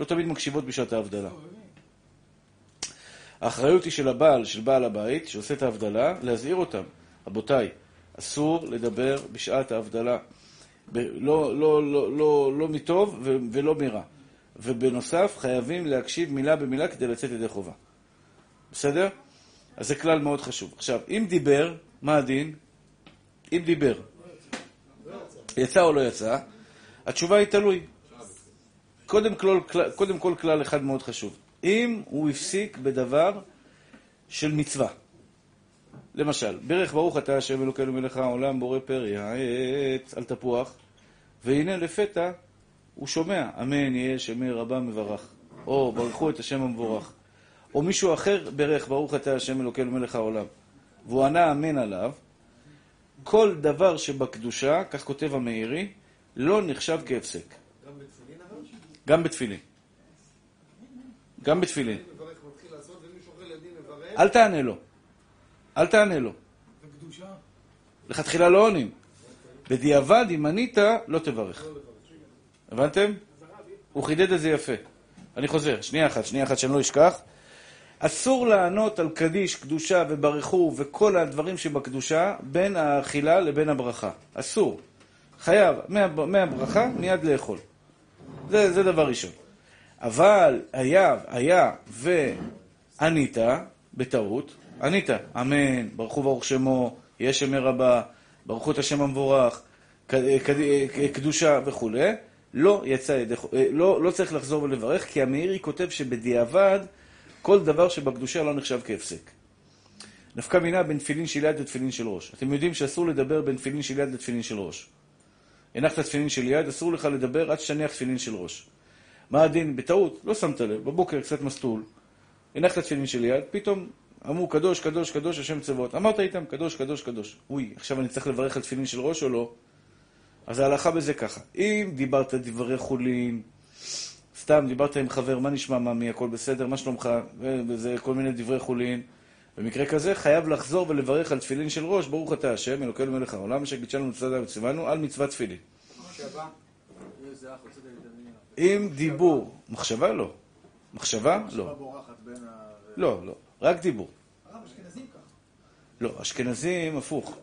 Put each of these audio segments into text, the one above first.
לא תמיד מקשיבות בשעת ההבדלה. האחריות היא של הבעל, של בעל הבית, שעושה את ההבדלה, להזהיר אותם. רבותיי, אסור לדבר בשעת ההבדלה. ב- לא, לא, לא, לא, לא מטוב ו- ולא מרע. ובנוסף, חייבים להקשיב מילה במילה כדי לצאת ידי חובה. בסדר? אז זה כלל מאוד חשוב. עכשיו, אם דיבר, מה הדין? אם דיבר, יצא או לא יצא? התשובה היא תלוי. קודם כל, קודם כל כלל אחד מאוד חשוב. אם הוא הפסיק בדבר של מצווה, למשל, ברך ברוך אתה השם אלוקינו מלך העולם בורא פרי העץ על תפוח, והנה לפתע הוא שומע, אמן יהיה שמי רבה מברך, או ברכו את השם המבורך, או מישהו אחר ברך ברוך אתה השם אלוקינו מלך העולם, והוא ענה אמן עליו, כל דבר שבקדושה, כך כותב המאירי, לא נחשב כהפסק. גם בתפילין? גם בתפילין. אל תענה לו. אל תענה לו. לכתחילה לא עונים. בדיעבד, אם ענית, לא תברך. הבנתם? הוא חידד את זה יפה. אני חוזר, שנייה אחת, שנייה אחת שאני לא אשכח. אסור לענות על קדיש, קדושה וברכו וכל הדברים שבקדושה בין האכילה לבין הברכה. אסור. חייב, מה, מהברכה מיד לאכול. זה, זה דבר ראשון. אבל היה, היה וענית בטעות, ענית, אמן, ברכו ברוך שמו, יהיה שמי רבה, ברכו את השם המבורך, קדושה וכולי, לא יצא ידי, לא, לא צריך לחזור ולברך, כי המאירי כותב שבדיעבד כל דבר שבקדושה לא נחשב כהפסק. נפקא מינה בין תפילין של יד לתפילין של ראש. אתם יודעים שאסור לדבר בין תפילין של יד לתפילין של ראש. הנחת תפילין של יד, אסור לך לדבר עד שתניח תפילין של ראש. מה הדין? בטעות, לא שמת לב, בבוקר קצת מסטול, הנחת תפילין של יד, פתאום אמרו קדוש, קדוש, קדוש, השם צבאות. אמרת איתם, קדוש, קדוש, קדוש. אוי, עכשיו אני צריך לברך על תפילין של ראש או לא? אז ההלכה בזה ככה, אם דיברת דברי חולין, סתם דיברת עם חבר, מה נשמע ממי, הכל בסדר, מה שלומך, וזה כל מיני דברי חולין. במקרה כזה חייב לחזור ולברך על תפילין של ראש, ברוך אתה השם, אלוקינו מלך העולם, אשר קידשנו מצוות וציוונו על מצוות תפילין. אם דיבור, מחשבה לא. מחשבה לא. לא, לא. רק דיבור. לא, אשכנזים הפוך.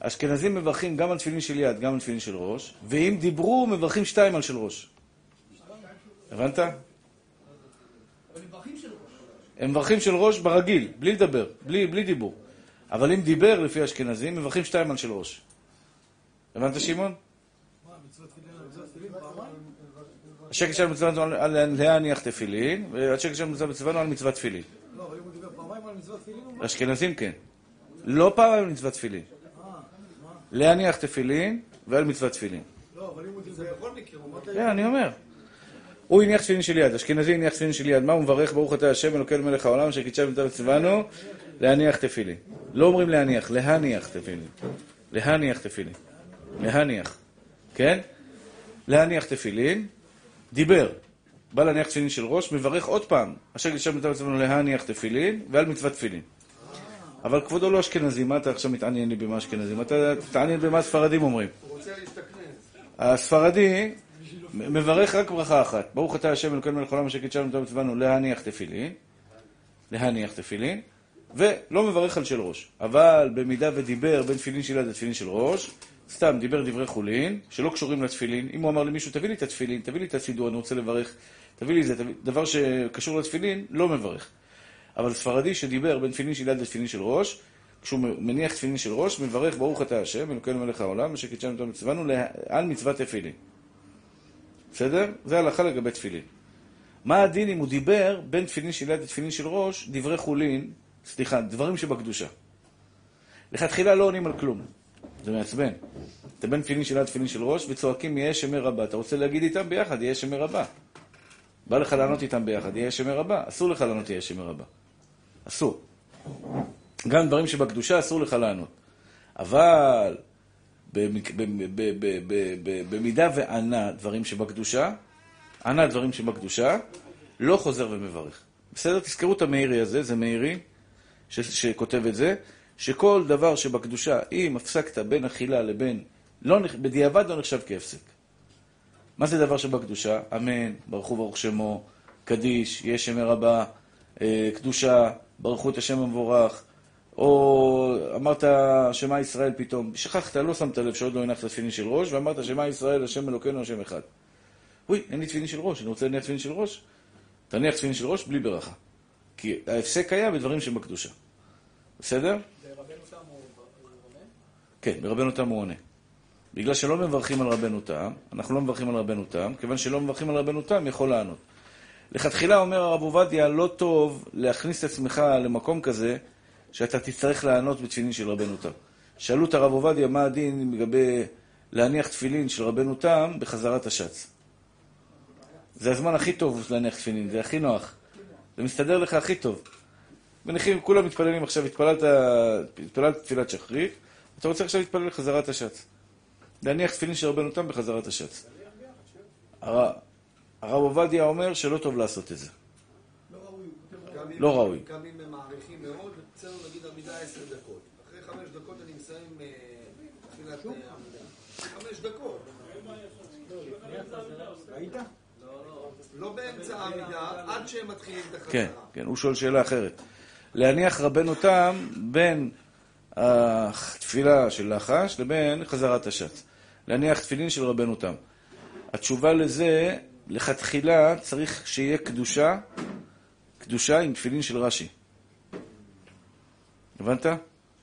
אשכנזים מברכים גם על תפילין של יד, גם על תפילין של ראש, ואם דיברו, מברכים שתיים על של ראש. הבנת? אבל מברכים של ראש. הם מברכים של ראש ברגיל, בלי לדבר, בלי, בלי דיבור. אבל אם דיבר לפי אשכנזים, מברכים שתיים על של ראש. הבנת, שמעון? פעמיים? השקט שלנו מצוונו על להניח תפילין, והשקט שלנו מצוונו על מצוות תפילין. לא, אבל אם הוא דיבר פעמיים על מצוות תפילין, אשכנזים כן. לא פעם על מצוות תפילין. אה? להניח תפילין ועל מצוות תפילין. לא, אבל אם הוא דיבר... בכל מקרה, הוא אמרת... כן, אני אומר. הוא הניח תפילין של יד, אשכנזי הניח תפילין של יד. מה הוא מברך? ברוך אתה השם אלוקינו מלך העולם, אשר קידשנו ומצווה ציוונו, להניח תפילין. לא אומרים להניח, להניח תפילין. להניח תפילין. להניח. כן? להניח תפילין, דיבר. בא להניח תפילין של ראש, מברך עוד פעם. אשר קידשנו ומצווה ציוונו להניח תפילין ועל מצוות תפילין. אבל כבודו לא אשכנזי, מה אתה עכשיו מתעניין לי במה אשכנזים? אתה תתעניין במה הספרדים אומרים. הוא רוצה להשתכנז. הספרדי מברך רק ברכה אחת. ברוך אתה השם אלוקינו מלך העולם אשר קידשנו ומצווה מצוונו להניח תפילין, להניח תפילין, ולא מברך על של ראש. אבל במידה ודיבר בין תפילין של יד לתפילין של ראש, סתם דיבר דברי חולין, שלא קשורים לתפילין. אם הוא אמר למישהו, תביא לי את התפילין, תביא לי את הסידור, אני רוצה לברך, תביא לי את זה, תביא... דבר שקשור לתפילין, לא מברך. אבל ספרדי שדיבר בין תפילין של יד לתפילין של ראש, כשהוא מניח תפילין של ראש, מברך ברוך אתה השם, אלוקינו מלך העולם, אשר קידשנו אותו מצוונו על מצוות תפילין. בסדר? זה הלכה לגבי תפילין. מה הדין אם הוא דיבר בין תפילין של יד לתפילין של ראש, דברי חולין, סליחה, דברים שבקדושה. לכתחילה לא עונים על כלום. זה מעצבן. אתה בין תפילין של יד לתפילין של ראש, וצועקים יהיה שמי רבה. אתה רוצה להגיד איתם ביחד, יהיה שמי רבה. בא לך לענות איתם ביחד, יהיה שמי רבה. אסור לך לענות יהיה שמי רבה. אסור. גם דברים שבקדושה אסור לך לענות. אבל במידה וענה דברים שבקדושה, ענה דברים שבקדושה, לא חוזר ומברך. בסדר? תזכרו את המאירי הזה, זה מאירי שכותב את זה, שכל דבר שבקדושה, אם הפסקת בין אכילה לבין, לא, בדיעבד לא נחשב כהפסק. מה זה דבר שבקדושה? אמן, ברכו ברוך שמו, קדיש, יש שמי רבה, אה, קדושה, ברכו את השם המבורך, או אמרת שמע ישראל פתאום, שכחת, לא שמת לב שעוד לא הנחת תפילין של ראש, ואמרת שמע ישראל, השם אלוקינו, השם אחד. אוי, אין לי תפילין של ראש, אני רוצה להניח תפילין של ראש. תניח תפילין של ראש בלי ברכה. כי ההפסק היה בדברים שבקדושה. בסדר? כן, ברבנו תם הוא עונה. בגלל שלא מברכים על רבנו תם, אנחנו לא מברכים על רבנו תם, כיוון שלא מברכים על רבנו תם, יכול לענות. לכתחילה אומר הרב עובדיה, לא טוב להכניס את עצמך למקום כזה, שאתה תצטרך לענות בתפילין של רבנו תם. שאלו את הרב עובדיה מה הדין לגבי להניח תפילין של רבנו תם בחזרת השץ. זה הזמן הכי טוב להניח תפילין, זה הכי נוח. זה מסתדר לך הכי טוב. מניחים, כולם מתפללים עכשיו, התפללת, התפללת תפילת שחרית, אתה רוצה עכשיו להתפלל בחזרת השץ. להניח תפילין של רבנו תם בחזרת השץ. הרב עובדיה אומר שלא טוב לעשות את זה. גם אם- לא ראוי. גם אם הם מעריכים מאוד, אצלנו נגיד עמידה עשר דקות. אחרי חמש דקות אני מסיים אה, תפילת אה, עמידה. חמש דקות. ראית? לא באמצע העמידה, עד שהם מתחילים את החזרה. כן, כן, הוא שואל שאלה אחרת. להניח רבנו תם בין התפילה של לחש לבין חזרת השץ. להניח תפילין של רבנו תם. התשובה לזה, לכתחילה צריך שיהיה קדושה, קדושה עם תפילין של רש"י. הבנת?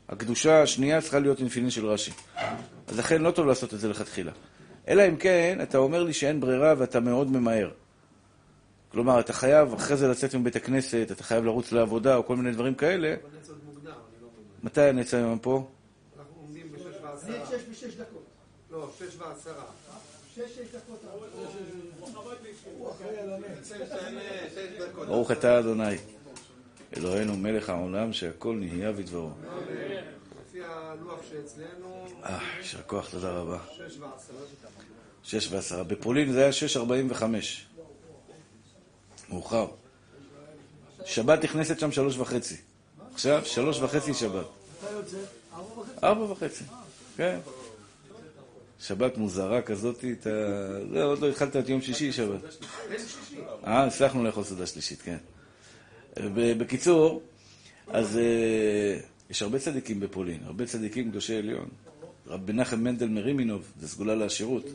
הקדושה השנייה צריכה להיות עם תפילין של רש"י. אז לכן לא טוב לעשות את זה לכתחילה. אלא אם כן, אתה אומר לי שאין ברירה ואתה מאוד ממהר. כלומר, אתה חייב אחרי זה לצאת מבית הכנסת, אתה חייב לרוץ לעבודה או כל מיני דברים כאלה. לא. מתי הנצא היום פה? אנחנו עומדים בשש אני ועשרה. שש ושש דקות. לא, שש ועשרה. ברוך אתה אדוני, אלוהינו מלך העולם שהכל נהיה בדברו. לפי הלוח שאצלנו, אה, יישר כוח, תודה רבה. שש ועשרה. שש ועשרה. בפולין זה היה שש ארבעים וחמש. מאוחר. שבת נכנסת שם שלוש וחצי. עכשיו, שלוש וחצי שבת. ארבע וחצי? כן. שבת מוזרה כזאת, אתה... זה, עוד לא התחלת את יום שישי שבת. אה, הצלחנו לאכול סעודה שלישית, כן. בקיצור, אז אה, יש הרבה צדיקים בפולין, הרבה צדיקים קדושי עליון. רבי מנחם מנדל מרימינוב, זה סגולה לעשירות.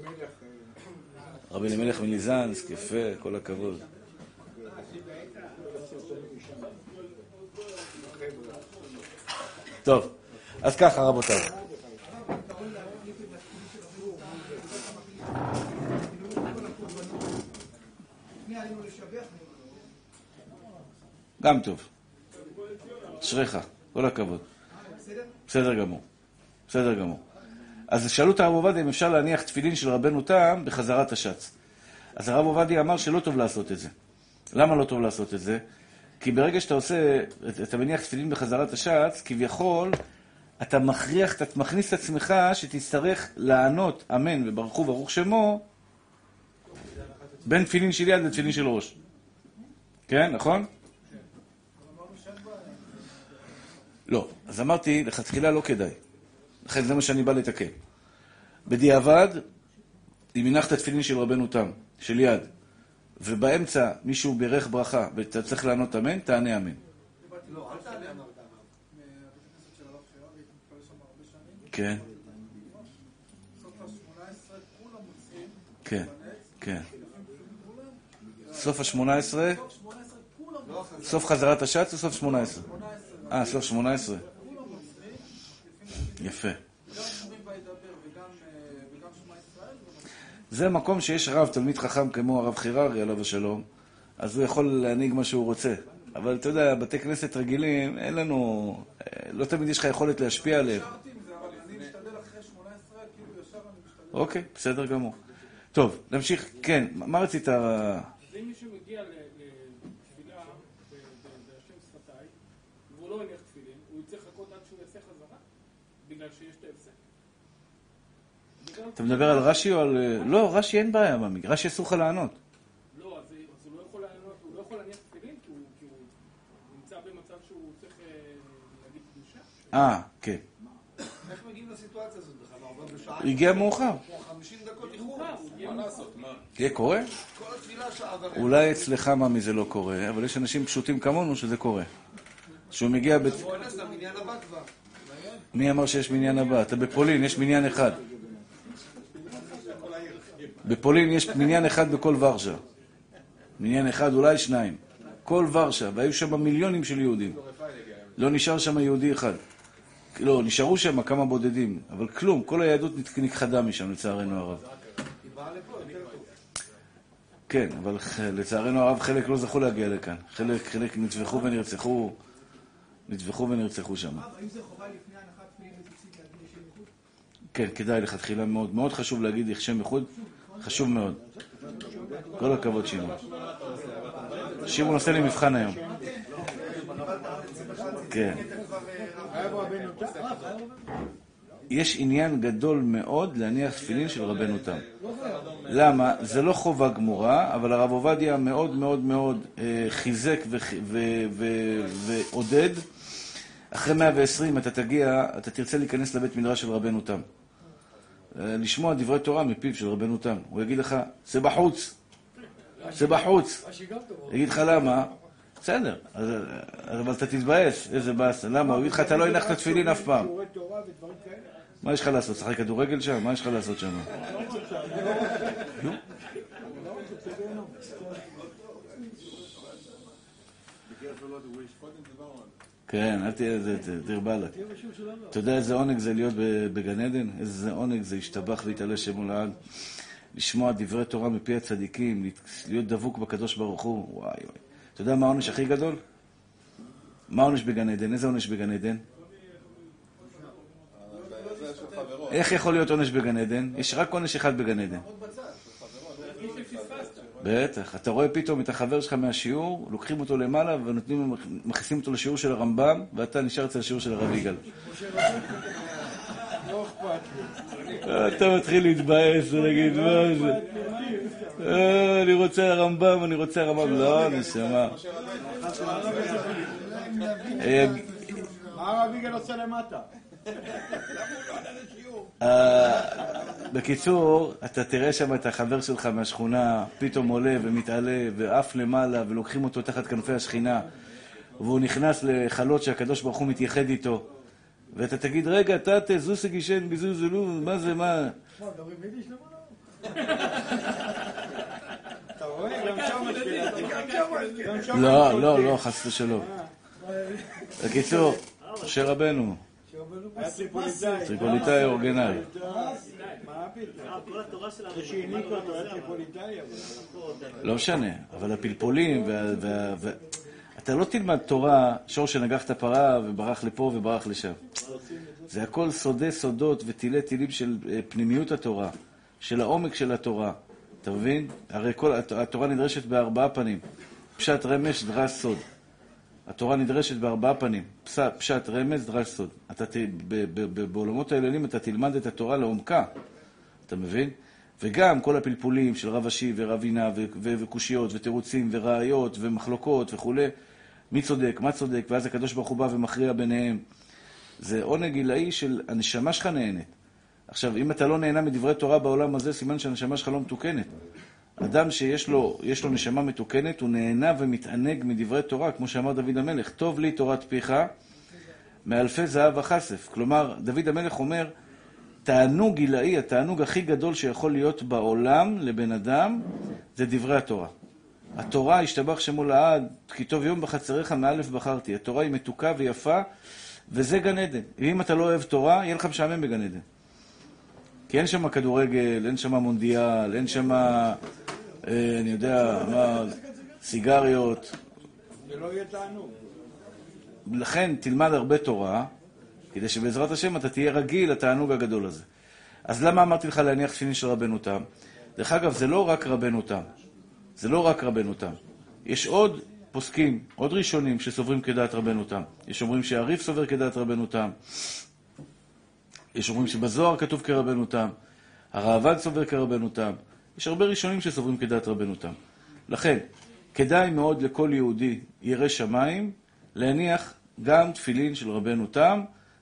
רבי אלימלך מליזנסק, יפה, כל הכבוד. טוב, אז ככה רבותיי. גם טוב. אשריך, כל הכבוד. בסדר גמור. בסדר גמור. אז שאלו את הרב עובדיה אם אפשר להניח תפילין של רבנו תם בחזרת השץ. אז הרב עובדיה אמר שלא טוב לעשות את זה. למה לא טוב לעשות את זה? כי ברגע שאתה עושה, אתה מניח תפילין בחזרת השץ, כביכול אתה מכריח, אתה מכניס את עצמך שתצטרך לענות אמן וברכו ברוך שמו בין תפילין של יד לתפילין של ראש. כן, נכון? לא. אז אמרתי, לכתחילה לא כדאי. לכן זה מה שאני בא לתקן. בדיעבד, אם הנחת תפילין של רבנו תם, של יד, ובאמצע מישהו בירך ברכה ואתה צריך לענות אמן, תענה אמן. כן, כן, כן. סוף השמונה עשרה? סוף חזרת השץ או סוף שמונה עשרה? אה, סוף שמונה עשרה. יפה. זה מקום שיש רב, תלמיד חכם כמו הרב חיררי, עליו השלום, אז הוא יכול להנהיג מה שהוא רוצה. אבל אתה יודע, בתי כנסת רגילים, אין לנו... אה, לא תמיד יש לך יכולת להשפיע עליהם. אוקיי, בסדר גמור. טוב, נמשיך. כן, מה רצית? אם מישהו מגיע ל- לתפילה ב- ב- בהשם שפתיי, והוא לא הניח תפילין, הוא יצטרך לחכות עד שהוא יעשה חזרה? בגלל שיש את ההפסק? בגלל- אתה מדבר על רש"י או על... לא, רש"י אין בעיה במקרה. רש"י אסור לך לענות. לא, אז הוא לא יכול לענות- הוא לא יכול להניח תפילין, כי הוא הוא נמצא במצב שהוא צריך אה, להגיד קדושה? אה, כן. איך מגיעים לסיטואציה הזאת בכלל? מה, בשעה? הגיע מאוחר. 50 דקות איחור. מה לעשות? תהיה קורה? כל התפילה שעה ורבע. אולי אצלך ממי זה לא קורה, אבל יש אנשים פשוטים כמונו שזה קורה. שהוא מגיע... בת... בוא נכנס למניין הבא כבר. מי אמר שיש מניין הבא? אתה בפולין, יש מניין אחד. בפולין יש מניין אחד בכל ורשה. מניין אחד, אולי שניים. כל ורשה, והיו שם מיליונים של יהודים. לא נשאר שם יהודי אחד. לא, נשארו שם כמה בודדים, אבל כלום, כל היהדות נכחדה משם, לצערנו הרב. כן, אבל לצערנו הרב חלק לא זכו להגיע לכאן. חלק, חלק נטבחו ונרצחו, נטבחו ונרצחו שם. האם זה חובה לפני הנחת תפילין וציצית להגיד לשם ייחוד? כן, כדאי לכתחילה מאוד. מאוד חשוב להגיד שם איחוד, חשוב מאוד. כל הכבוד, שמעון. שמעון עושה לי מבחן היום. כן. יש עניין גדול מאוד להניח תפילין של רבנו תם. למה? זה לא חובה גמורה, אבל הרב עובדיה מאוד מאוד מאוד אה, חיזק ועודד. אחרי 120 אתה תגיע, אתה תרצה להיכנס לבית מדרש של רבנו תם. אה, לשמוע דברי תורה מפיו של רבנו תם. הוא יגיד לך, זה בחוץ. זה בחוץ. יגיד לך למה? בסדר, אז- אבל אתה תתבאס, איזה באסה. למה? הוא יגיד לך, אתה לא הנחת תפילין אף פעם. מה יש לך לעשות? לשחק כדורגל שם? מה יש לך לעשות שם? נו. כן, אל תהיה, זה- זה- דיר באלק. אתה יודע איזה עונג זה להיות ב- בגן עדן? איזה עונג זה להשתבח והתעלה שמו לעד. לשמוע דברי תורה מפי הצדיקים, להיות דבוק בקדוש ברוך הוא, וואי וואי. אתה יודע מה העונש הכי גדול? מה העונש בגן עדן? איזה עונש בגן עדן? איך יכול להיות עונש בגן עדן? יש רק עונש אחד בגן עדן. בטח. אתה רואה פתאום את החבר שלך מהשיעור, לוקחים אותו למעלה ונותנים, מכניסים אותו לשיעור של הרמב"ם, ואתה נשאר אצל השיעור של הרב יגאל. אתה מתחיל להתבאס ולהגיד, מה זה? אה, אני רוצה הרמב"ם, אני רוצה הרמב"ם. לא, נשמה. אה, מה הרב יגאל עושה למטה? אה, בקיצור, אתה תראה שם את החבר שלך מהשכונה, פתאום עולה ומתעלה ועף למעלה, ולוקחים אותו תחת כנפי השכינה, והוא נכנס לחלות שהקדוש ברוך הוא מתייחד איתו. ואתה תגיד, רגע, תתה, זוסי גישן ביזוזלו, מה זה, מה? שם לא, לא, לא, חס ושלום. בקיצור, משה רבנו, היה טריפוליטאי. טריפוליטאי אורגנל. מה אבל... לא משנה, אבל הפלפולים אתה לא תלמד תורה, שור שנגח את הפרה וברח לפה וברח לשם. זה הכל סודי סודות וטילי טילים של אה, פנימיות התורה, של העומק של התורה. אתה מבין? הרי כל, הת- התורה נדרשת בארבעה פנים. פשט, רמז, דרש, סוד. התורה נדרשת בארבעה פנים. פשט, רמז, דרש, סוד. אתה ת, ב, ב, ב, בעולמות העליונים אתה תלמד את התורה לעומקה. אתה מבין? וגם כל הפלפולים של רב אשי ורב עינה ו- ו- וקושיות ותירוצים וראיות ומחלוקות וכולי, מי צודק, מה צודק, ואז הקדוש ברוך הוא בא ומכריע ביניהם. זה עונג עילאי של הנשמה שלך נהנית. עכשיו, אם אתה לא נהנה מדברי תורה בעולם הזה, סימן שהנשמה שלך לא מתוקנת. אדם שיש לו, יש לו נשמה מתוקנת, הוא נהנה ומתענג מדברי תורה, כמו שאמר דוד המלך, טוב לי תורת פיך מאלפי זהב וכסף. כלומר, דוד המלך אומר, תענוג עילאי, התענוג הכי גדול שיכול להיות בעולם לבן אדם, זה דברי התורה. התורה, השתבח שמו לעד, כי טוב יום בחצריך מאלף בחרתי. התורה היא מתוקה ויפה, וזה גן עדן. ואם אתה לא אוהב תורה, יהיה לך משעמם בגן עדן. כי אין שם כדורגל, אין שם מונדיאל, אין שם, אה, אני יודע, מה, סיגריות. זה לא יהיה תענוג. לכן תלמד הרבה תורה, כדי שבעזרת השם אתה תהיה רגיל לתענוג הגדול הזה. אז למה אמרתי לך להניח תפילין של רבנו תם? דרך אגב, זה לא רק רבנו תם. זה לא רק רבנו תם. יש עוד פוסקים, עוד ראשונים שסוברים כדעת רבנו תם. יש אומרים שהריף סובר כדעת רבנו תם. יש אומרים שבזוהר כתוב כרבנו תם. הראב"ד סובר כרבנו תם. יש הרבה ראשונים שסוברים כדעת רבנו תם. לכן, כדאי מאוד לכל יהודי ירא שמיים להניח גם תפילין של רבנו תם,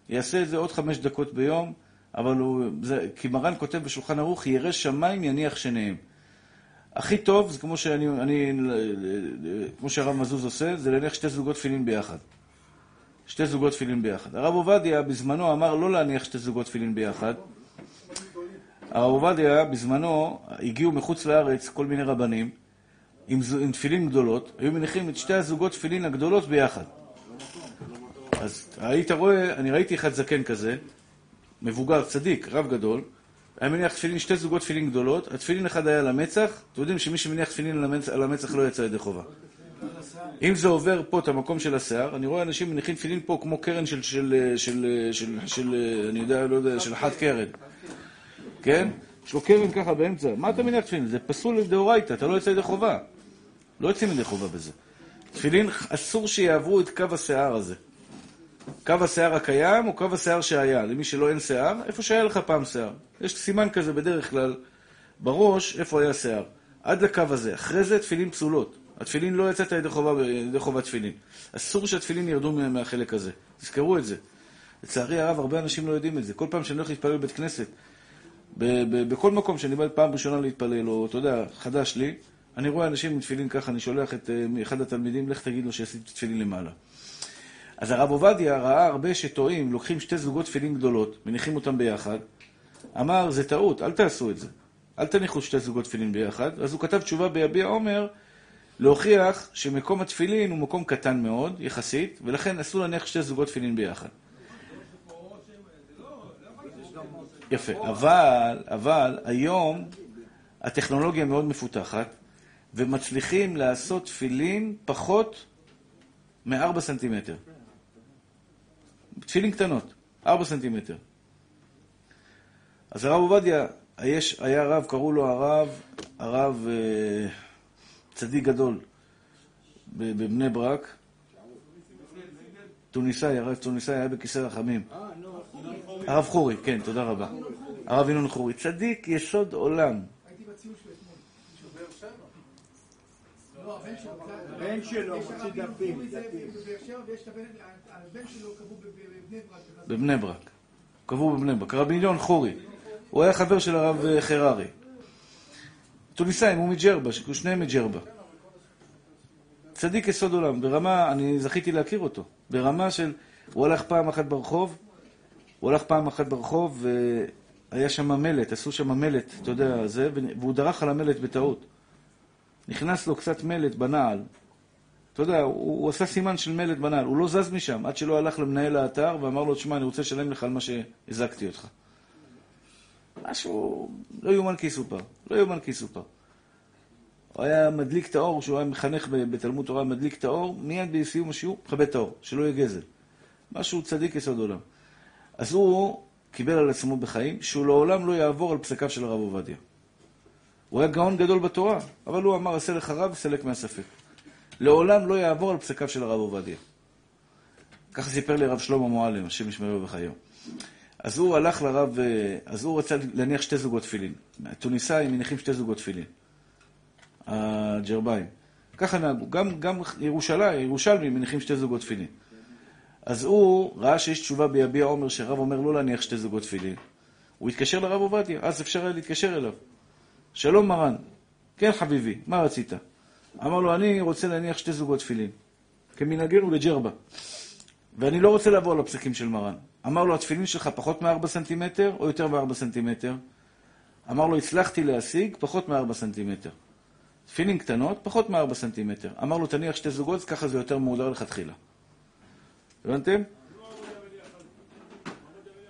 יעשה את זה עוד חמש דקות ביום, אבל הוא... זה, כי מרן כותב בשולחן ערוך, ירא שמיים יניח שניהם. הכי טוב, זה כמו שאני, אני, כמו שהרב מזוז עושה, זה להניח שתי זוגות תפילין ביחד. שתי זוגות תפילין ביחד. הרב עובדיה בזמנו אמר לא להניח שתי זוגות תפילין ביחד. הרב עובדיה בזמנו, הגיעו מחוץ לארץ כל מיני רבנים עם, עם תפילין גדולות, היו מניחים את שתי הזוגות תפילין הגדולות ביחד. אז היית רואה, אני ראיתי אחד זקן כזה, מבוגר, צדיק, רב גדול, היה מניח תפילין, שתי זוגות תפילין גדולות, התפילין אחד היה על המצח, אתם יודעים שמי שמניח תפילין על המצח לא יצא ידי חובה. אם זה עובר פה את המקום של השיער, אני רואה אנשים מניחים תפילין פה כמו קרן של, של, של, של, של, אני יודע, לא יודע, של חד קרן. כן? יש לו קרן ככה באמצע. מה אתה מניח תפילין? זה פסול לדאורייתא, אתה לא יוצא ידי חובה. לא יוצאים ידי חובה בזה. תפילין, אסור שיעברו את קו השיער הזה. קו השיער הקיים או קו השיער שהיה. למי שלא אין שיער, איפה שהיה לך פעם שיער. יש סימן כזה בדרך כלל בראש, איפה היה שיער. עד לקו הזה. אחרי זה תפילין פסולות. התפילין לא יצאת ידי חובה, ידי חובת תפילין. אסור שהתפילין ירדו מהחלק הזה. תזכרו את זה. לצערי הרב, הרבה אנשים לא יודעים את זה. כל פעם שאני הולך להתפלל בבית כנסת, בכל מקום שאני בא פעם ראשונה להתפלל, או אתה יודע, חדש לי, אני רואה אנשים עם תפילין ככה, אני שולח את אה, אחד התלמידים, לך תגיד לו שעשיתי תפילין למעלה. אז הרב עובדיה ראה הרבה שטועים, לוקחים שתי זוגות תפילין גדולות, מניחים אותם ביחד, אמר, זה טעות, אל תעשו את זה. אל תניחו שתי זוגות תפילין ביחד. אז הוא כתב תשובה ביביע עומר, להוכיח שמקום התפילין הוא מקום קטן מאוד, יחסית, ולכן אסור להניח שתי זוגות תפילין ביחד. יפה, אבל, אבל היום הטכנולוגיה מאוד מפותחת, ומצליחים לעשות תפילין פחות מ-4 סנטימטר. תפילין קטנות, 4 סנטימטר. אז הרב עובדיה, יש, היה רב, קראו לו הרב, הרב אה, צדיק גדול בבני ברק, טוניסאי, הרב טוניסאי היה בכיסא רחמים. הרב חורי, כן, תודה רבה. הרב ינון חורי, צדיק יסוד עולם. הבן שלו מוציא דפים. בבני ברק. קבעו בבני ברק. רבי מיליון חורי. הוא היה חבר של הרב אה, חררי. טוניסאים, הוא מג'רבה, שניהם מג'רבה. צדיק יסוד עולם, ברמה, אני זכיתי להכיר אותו, ברמה של, הוא הלך פעם אחת ברחוב, הוא הלך פעם אחת ברחוב, והיה שם מלט, עשו שם מלט, אתה יודע, זה, והוא דרך על המלט בטעות. נכנס לו קצת מלט בנעל, אתה יודע, הוא, הוא עשה סימן של מלט בנעל, הוא לא זז משם, עד שלא הלך למנהל האתר ואמר לו, תשמע, אני רוצה לשלם לך על מה שהזקתי אותך. משהו, לא יאומן כי יסופר, לא יאומן כי יסופר. הוא היה מדליק את האור, כשהוא היה מחנך בתלמוד תורה, מדליק את האור, מיד בסיום השיעור, מכבה את האור, שלא יהיה גזל. משהו צדיק יסוד עולם. אז הוא קיבל על עצמו בחיים, שהוא לעולם לא יעבור על פסקיו של הרב עובדיה. הוא היה גאון גדול בתורה, אבל הוא אמר, עשה לך רב, סלק מהספק. לעולם לא יעבור על פסקיו של הרב עובדיה. ככה סיפר לי הרב שלמה מועלם, השם ישמרו בחייו. אז הוא הלך לרב, אה, אז הוא רצה להניח שתי זוגות תפילין. התוניסאים מניחים שתי זוגות תפילין. הג'רביים. ככה נהגו. גם, גם ירושלים, ירושלמים מניחים שתי זוגות תפילין. אז הוא ראה שיש תשובה ביביע עומר, שהרב אומר לא להניח שתי זוגות תפילין. הוא התקשר לרב עובדיה, אז אפשר היה להתקשר אליו. שלום מרן, כן חביבי, מה רצית? אמר לו, אני רוצה להניח שתי זוגות תפילין, כמנהגנו לג'רבה, ואני לא רוצה לבוא על הפסקים של מרן. אמר לו, התפילין שלך פחות מ-4 סנטימטר או יותר מ-4 סנטימטר? אמר לו, הצלחתי להשיג פחות מ-4 סנטימטר. תפילין קטנות, פחות מ-4 סנטימטר. אמר לו, תניח שתי זוגות, ככה זה יותר מהודר לכתחילה. הבנתם?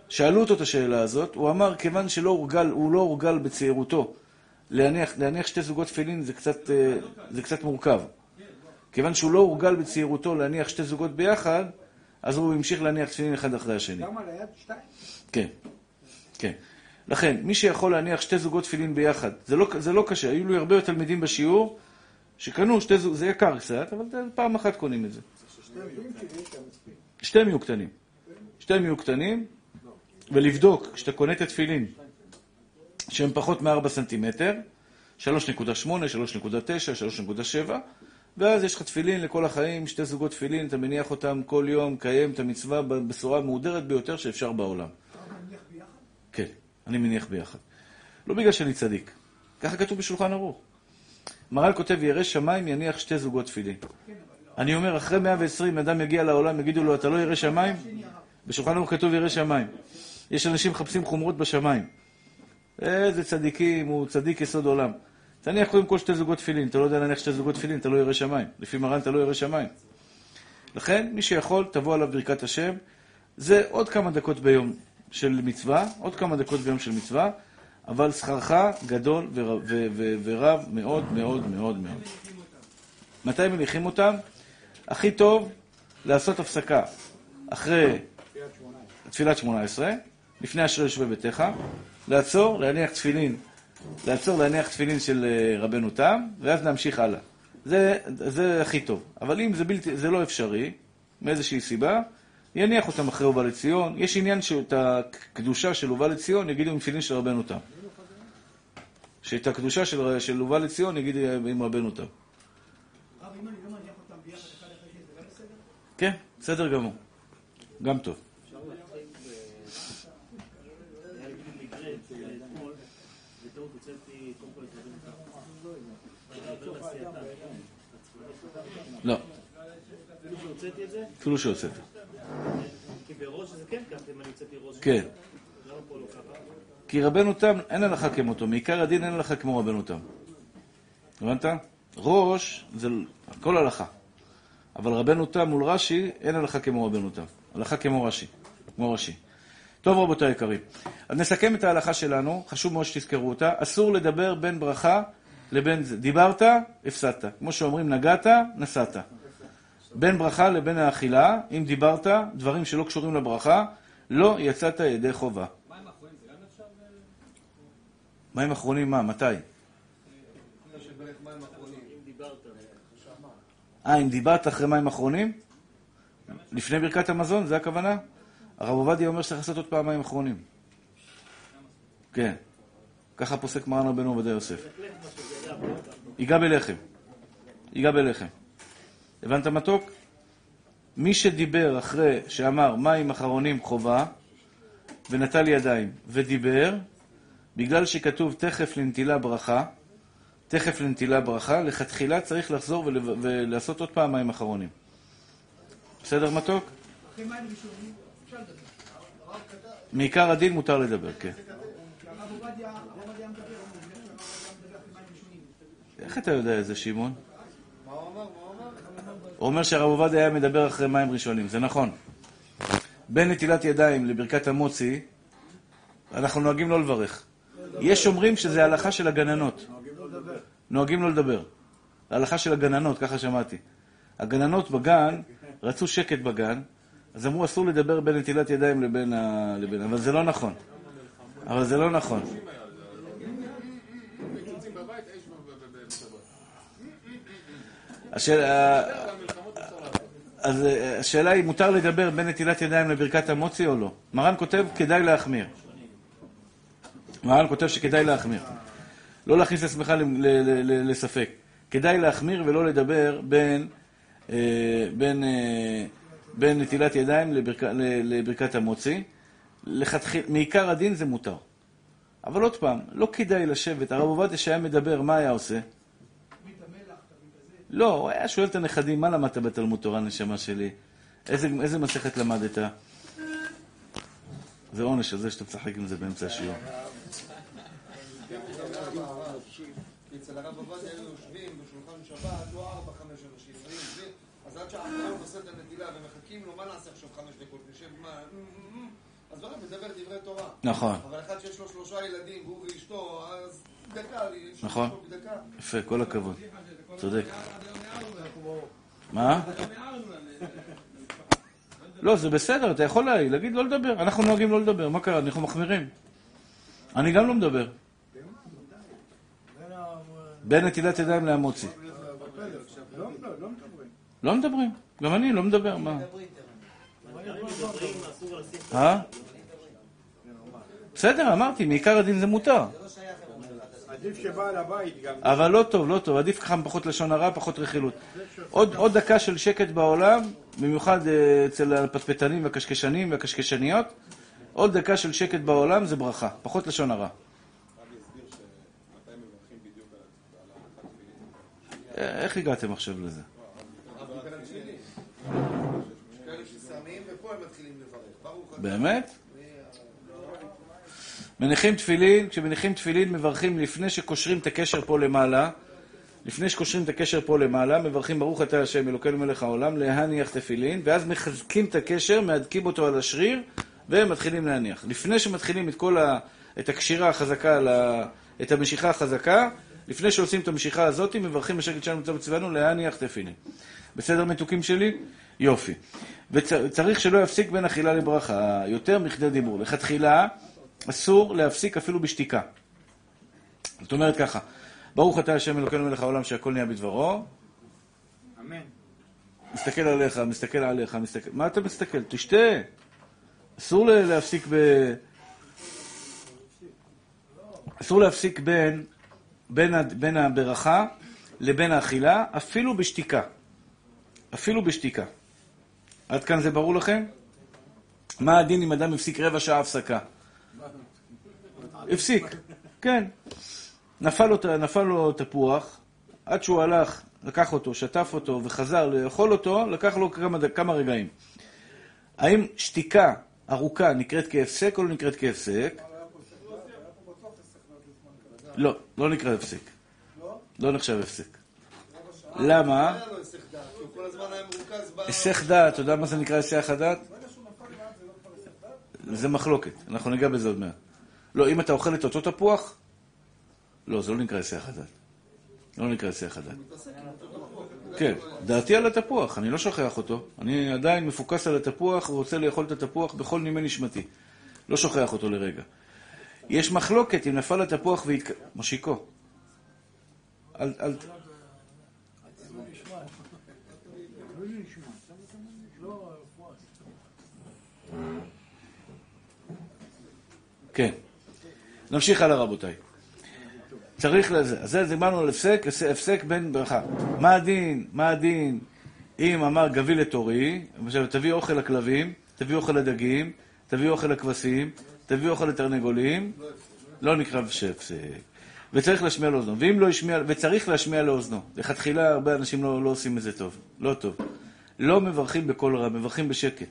שאלו אותו את השאלה הזאת, הוא אמר, כיוון שלא הורגל, הוא לא הורגל בצעירותו, להניח, להניח שתי זוגות תפילין זה קצת, אה, זה קצת מורכב. כיוון שהוא לא הורגל בצעירותו להניח שתי זוגות ביחד, אז הוא המשיך להניח תפילין אחד אחרי השני. גם על היד שתיים? כן, כן. לכן, מי שיכול להניח שתי זוגות תפילין ביחד, זה לא, זה לא קשה. היו לי הרבה יותר תלמידים בשיעור שקנו שתי זוגות, זה יקר קצת, אבל פעם אחת קונים את זה. שתיהם יהיו קטנים. שתיהם יהיו קטנים, ולבדוק, כשאתה קונה את התפילין, שהם פחות מ-4 סנטימטר, 3.8, 3.9, 3.7, ואז יש לך תפילין לכל החיים, שתי זוגות תפילין, אתה מניח אותם כל יום, קיים את המצווה בצורה המהודרת ביותר שאפשר בעולם. כן, אני מניח ביחד. לא בגלל שאני צדיק, ככה כתוב בשולחן ערוך. מר"ל כותב, ירא שמיים יניח שתי זוגות תפילין. אני אומר, אחרי 120 אדם יגיע לעולם, יגידו לו, אתה לא ירא שמיים? בשולחן ערוך כתוב ירא שמיים. יש אנשים מחפשים חומרות בשמיים. איזה צדיקים, הוא צדיק יסוד עולם. תניח קודם כל שתי זוגות תפילין, אתה לא יודע להניח שתי זוגות תפילין, אתה לא ירא שמיים. לפי מרן אתה לא ירא שמיים. לכן, מי שיכול, תבוא עליו ברכת השם. זה עוד כמה דקות ביום של מצווה, עוד כמה דקות ביום של מצווה, אבל שכרך גדול ורב, ו- ו- ורב מאוד מאוד מאוד מאוד. מתי מניחים אותם? הכי טוב לעשות הפסקה אחרי תפילת שמונה עשרה, לפני אשר יושבי ביתך, לעצור, להניח תפילין, לעצור, להניח תפילין של אה, רבנו תם, ואז להמשיך הלאה. זה, זה הכי טוב. אבל אם זה, בלתי, זה לא אפשרי, מאיזושהי סיבה, יניח אותם אחרי הובא לציון. יש עניין שאת הקדושה של הובא לציון יגידו עם תפילין של רבנו תם. שאת הקדושה של, של הובא לציון יגידו עם רבנו תם. רב, אם אני לא מניח אותם ביחד אחד אחרי זה, זה גם בסדר? כן, בסדר גמור. גם טוב. לעשייתה. לא, אפילו שהוצאתי את זה, אפילו שהוצאת. כן. כן. לא? כי רבנו תם, אין הלכה כמותו. מעיקר הדין אין הלכה כמו רבנו תם. הבנת? ראש זה הכל הלכה. אבל רבנו תם מול רש"י, אין הלכה כמו רבנו תם. הלכה כמו רש"י. כמו רש"י. טוב, רבותיי היקרים. אז נסכם את ההלכה שלנו, חשוב מאוד שתזכרו אותה. אסור לדבר בין ברכה לבין זה. דיברת, הפסדת. כמו שאומרים, נגעת, נסעת. בין ברכה לבין האכילה, אם דיברת, דברים שלא קשורים לברכה, לא יצאת ידי חובה. מים אחרונים מה? מתי? אה, אם דיברת אחרי מים אחרונים? לפני ברכת המזון, זה הכוונה? הרב עובדיה אומר שצריך לעשות עוד פעם מים אחרונים. כן. ככה פוסק מרן רבנו עובדיה יוסף. ייגע בלחם. ייגע בלחם. הבנת מתוק? מי שדיבר אחרי שאמר מים אחרונים חובה, ונטל ידיים, ודיבר, בגלל שכתוב תכף לנטילה ברכה, תכף לנטילה ברכה, לכתחילה צריך לחזור ול- ולעשות עוד פעם מים אחרונים. בסדר מתוק? מעיקר הדין מותר לדבר, כן. איך אתה יודע את זה, שמעון? מה הוא אמר? מה הוא אמר? הוא אומר שהרב עובדיה היה מדבר אחרי מים ראשונים, זה נכון. בין נטילת ידיים לברכת המוצי, אנחנו נוהגים לא לברך. יש אומרים שזה הלכה של הגננות. נוהגים לא לדבר. ההלכה של הגננות, ככה שמעתי. הגננות בגן, רצו שקט בגן, אז אמרו אסור לדבר בין נטילת ידיים לבין ה... לבין... אבל זה לא נכון. אבל זה לא נכון. השאלה... אז אה, השאלה היא, מותר לדבר בין נטילת ידיים לברכת המוצי או לא? מרן כותב, כדאי להחמיר. מרן כותב שכדאי להחמיר. לא להכניס את עצמך לספק. כדאי להחמיר ולא לדבר בין, אה, בין, אה, בין נטילת ידיים לברכ, לברכת המוצי. לכתחיל, מעיקר הדין זה מותר. אבל עוד פעם, לא כדאי לשבת. הרב עובדיה שהיה מדבר, מה היה עושה? לא, הוא היה שואל את הנכדים, מה למדת בתלמוד תורה, נשמה שלי? איזה, איזה מסכת למדת? זה עונש הזה שאתה משחק עם זה באמצע השיעור. אצל הרב עובדיה היו יושבים בשולחן שבת, לא ארבע, חמש אנשים, היו יושבים, אז עד שהאחרון עושה את הנטילה ומחכים לו, מה נעשה עכשיו חמש דקות? נשב, מה? אז הרב מדבר דברי תורה. נכון, אבל אחד שיש לו שלושה ילדים, והוא ואשתו, אז דקה, נכון. יפה, כל הכבוד. צודק. מה? לא, זה בסדר, אתה יכול להגיד לא לדבר. אנחנו נוהגים לא לדבר, מה קרה? אנחנו מחמירים. אני גם לא מדבר. בין נטילת ידיים להמוצי. לא מדברים. גם אני לא מדבר, מה? אה? בסדר, אמרתי, מעיקר הדין זה מותר. עדיף שבעל הבית גם... אבל לא טוב, לא טוב, עדיף ככה פחות לשון הרע, פחות רכילות. עוד, עוד דקה של שקט בעולם, במיוחד אה, אצל הפטפטנים והקשקשנים והקשקשניות, עוד דקה של שקט בעולם זה ברכה, פחות לשון הרע. אה, איך הגעתם עכשיו לזה? יש כאלה ששמים, ופה הם מתחילים לברך. ברוך אתה. באמת? מניחים תפילין, כשמניחים תפילין מברכים לפני שקושרים את הקשר פה למעלה, לפני שקושרים את הקשר פה למעלה, מברכים ברוך אתה השם אלוקינו מלך העולם, להניח תפילין, ואז מחזקים את הקשר, מהדקים אותו על השריר, ומתחילים להניח. לפני שמתחילים את כל ה... את הקשירה החזקה, ה... את המשיכה החזקה, לפני שעושים את המשיכה הזאת, מברכים בשקט שלנו מצווה מצוונו להניח תפילין. בסדר מתוקים שלי? יופי. וצריך שלא יפסיק בין אכילה לברכה, יותר מכדי דיבור. לכתחילה, אסור להפסיק אפילו בשתיקה. זאת אומרת ככה, ברוך אתה השם אלוקינו מלך העולם שהכל נהיה בדברו, אמן. מסתכל עליך, מסתכל עליך, מסתכל... מה אתה מסתכל? תשתה. אסור להפסיק ב... אסור להפסיק בין, בין, ה- בין הברכה לבין האכילה, אפילו בשתיקה. אפילו בשתיקה. עד כאן זה ברור לכם? מה הדין אם אדם הפסיק רבע שעה הפסקה? הפסיק, כן. נפל לו, תפוח, עד שהוא הלך, לקח אותו, שטף אותו וחזר לאכול אותו, לקח לו כמה, רגעים. האם שתיקה ארוכה נקראת כהפסק או לא נקראת כהפסק? לא, לא נקרא הפסק. לא נחשב הפסק. למה? היסח דעת, אתה יודע מה זה נקרא היסח הדעת? זה מחלוקת, אנחנו ניגע בזה עוד מעט. לא, אם אתה אוכל את אותו תפוח, לא, זה לא נקרא היסח הדעת. לא נקרא היסח הדעת. כן, דעתי על התפוח, אני לא שוכח אותו. אני עדיין מפוקס על התפוח ורוצה לאכול את התפוח בכל נימי נשמתי. לא שוכח אותו לרגע. יש מחלוקת אם נפל התפוח והתק... משיקו. אל, אל... כן. נמשיך הלאה רבותיי. צריך לזה. אז זה דיברנו על הפסק, הפסק בין ברכה. מה הדין, מה הדין, אם אמר גבי לתורי, עכשיו תביא אוכל לכלבים, תביא אוכל לדגים, תביא אוכל לכבשים, תביא אוכל לתרנגולים, לא נקרא שהפסק. וצריך להשמיע לאוזנו. ואם לא השמיע, וצריך להשמיע לאוזנו. לכתחילה הרבה אנשים לא, לא עושים את זה טוב. לא טוב. לא מברכים בקול רע, מברכים בשקט.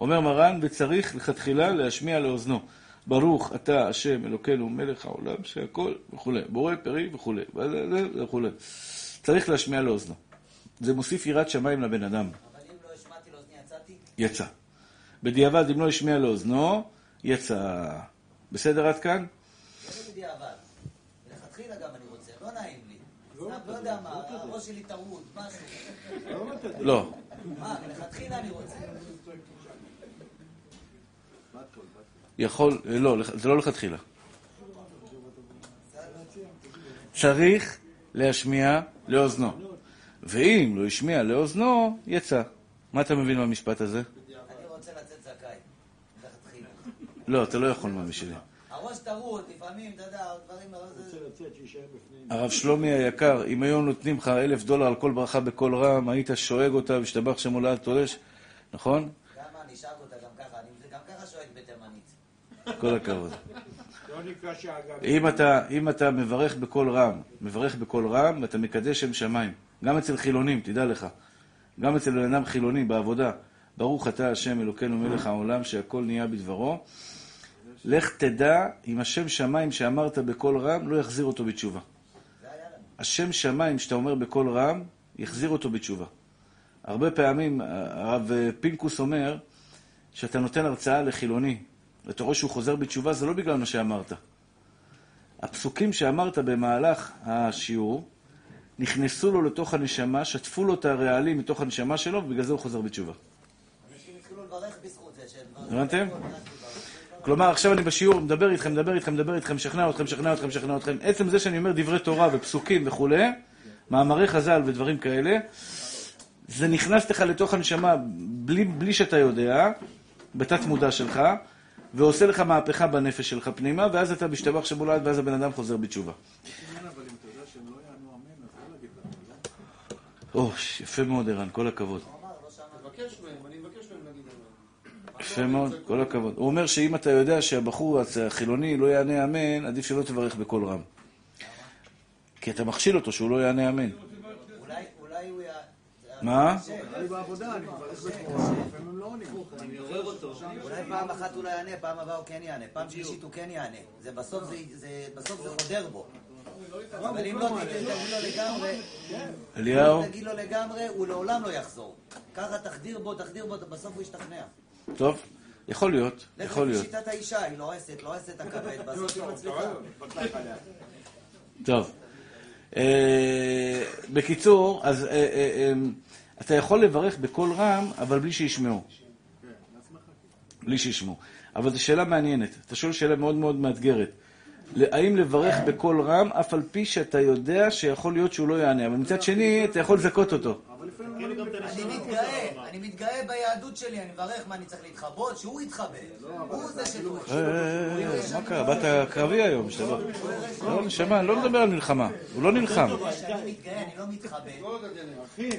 אומר מרן, וצריך לכתחילה להשמיע לאוזנו. ברוך אתה השם אלוקינו מלך העולם שהכל וכולי, בורא פרי וכולי, וכולי. צריך להשמיע לאוזנו. זה מוסיף יראת שמיים לבן אדם. אבל אם לא השמעתי לאוזני יצאתי, יצא. בדיעבד, אם לא השמיע לאוזנו, יצא. בסדר עד כאן? לא בדיעבד. מלכתחילה גם אני רוצה, לא נעים לי. סתם, לא יודע מה, הראש שלי טרוד, משהו. לא. מה, מלכתחילה אני רוצה. יכול, לא, זה לא לכתחילה. צריך להשמיע לאוזנו. ואם לא השמיע לאוזנו, יצא. מה אתה מבין מהמשפט הזה? אני רוצה לצאת זכאי. לא, אתה לא יכול מאמי שלי. הראש טרוד, לפעמים, אתה יודע, דברים... בפנים. הרב שלומי היקר, אם היו נותנים לך אלף דולר על כל ברכה בקול רם, היית שואג אותה ושתבח שם עולה תולש, נכון? גם אני אשאג אותה גם ככה, אני גם ככה שואג בתימנית. כל הכבוד. לא. אם אתה, אם אתה מברך בקול רם, מברך בקול רם, ואתה מקדש שם שמיים, גם אצל חילונים, תדע לך, גם אצל בן אדם חילוני בעבודה, ברוך אתה השם אלוקינו מלך העולם שהכל נהיה בדברו, לך תדע אם השם שמיים שאמרת בקול רם לא יחזיר אותו בתשובה. השם שמיים שאתה אומר בקול רם, יחזיר אותו בתשובה. הרבה פעמים הרב פינקוס אומר שאתה נותן הרצאה לחילוני, ואתה רואה שהוא חוזר בתשובה, זה לא בגלל מה שאמרת. הפסוקים שאמרת במהלך השיעור נכנסו לו לתוך הנשמה, שטפו לו את הרעלים מתוך הנשמה שלו, ובגלל זה הוא חוזר בתשובה. הבנתם? כלומר, עכשיו אני בשיעור, מדבר איתכם, מדבר איתכם, מדבר איתכם, משכנע אתכם, משכנע אתכם, משכנע אתכם. עצם זה שאני אומר דברי תורה ופסוקים וכולי, מאמרי חז"ל ודברים כאלה, זה נכנס לך לתוך הנשמה בלי, בלי שאתה יודע, בתת מודע שלך, ועושה לך מהפכה בנפש שלך פנימה, ואז אתה משתבח שמולד, ואז הבן אדם חוזר בתשובה. כן, לא לא לא? או, יפה מאוד, ערן, כל הכבוד. יפה מאוד, כל הכבוד. הוא אומר שאם אתה יודע שהבחור החילוני לא יענה אמן, עדיף שלא תברך בקול רם. כי אתה מכשיל אותו שהוא לא יענה אמן. אולי, אולי הוא י... מה? אני בעבודה, אני מברך בקול, לפעמים הם לא עונים. אני עורר אותו. אולי פעם אחת הוא לא יענה, פעם הבאה הוא כן יענה, פעם שלישית הוא כן יענה. זה בסוף זה, זה, בסוף זה חודר בו. אבל אם לא תגיד לו לגמרי, אליהו? אם תגיד לו לגמרי, הוא לעולם לא יחזור. ככה תחדיר בו, תחדיר בו, בסוף הוא ישתכנע. טוב, יכול להיות, לך יכול להיות. שיטת האישה, היא לועסת, לועסת הכבד, בסוף היא מצליחה. טוב. אה, בקיצור, אז אה, אה, אתה יכול לברך בקול רם, אבל בלי שישמעו. בלי שישמעו. אבל זו שאלה מעניינת. אתה שואל שאלה מאוד מאוד מאתגרת. האם לברך בקול רם, אף על פי שאתה יודע שיכול להיות שהוא לא יענה, אבל מצד שני, אתה יכול לזכות אותו. אני מתגאה, אני מתגאה ביהדות שלי, אני מברך מה אני צריך להתחבות, שהוא יתחבא. הוא זה שלא... אה, אה, אה, מה קרה? באת קרבי היום, שלום. לא, נשמה, אני לא מדבר על מלחמה. הוא לא נלחם. אני מתגאה, אני לא מתחבא.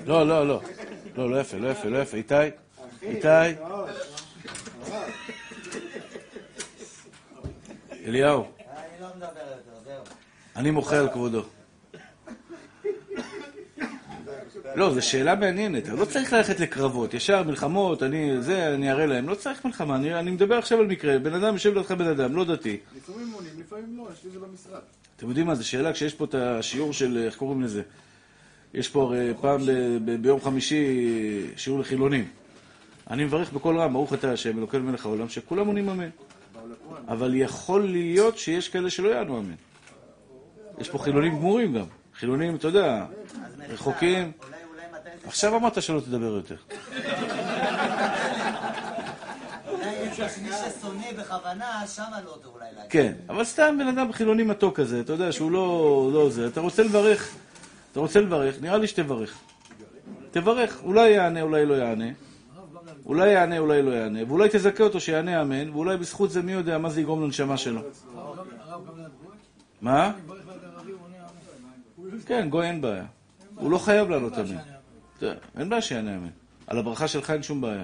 לא, לא, לא. לא, לא יפה, לא יפה, לא יפה. איתי? איתי? אליהו, אני לא מדבר יותר, זהו. אני מוחה על כבודו. לא, זו שאלה מעניינת. לא צריך ללכת לקרבות, ישר מלחמות, אני זה, אני אראה להם. לא צריך מלחמה, אני, אני מדבר עכשיו על מקרה. בן אדם, יושב לידך בן אדם, לא דתי. לפעמים עונים, לפעמים לא, יש לי זה במשרד. אתם יודעים מה, זו שאלה כשיש פה את השיעור של, איך קוראים לזה? יש פה הרי פעם ביום חמישי שיעור לחילונים. אני מברך בקול רם, ברוך אתה השם, אלוקינו מלך העולם, שכולם עונים אמן. אבל יכול להיות שיש כאלה שלא יענו אמן. יש פה חילונים גמורים גם. חילונים, אתה יודע, רחוקים. אולי, אולי מתי זה... עכשיו אמרת שלא תדבר יותר. כן, אבל סתם בן אדם חילוני מתוק כזה, אתה יודע שהוא לא, לא זה, אתה רוצה לברך, אתה רוצה לברך, נראה לי שתברך. תברך, אולי יענה, אולי לא יענה. אולי יענה, אולי לא יענה, ואולי תזכה אותו שיענה אמן, ואולי בזכות זה מי יודע מה זה יגרום לנשמה שלו. מה? כן, גוי אין בעיה. הוא לא חייב לענות אמן. זה, אין בעיה שיענה אמן. על הברכה שלך אין שום בעיה.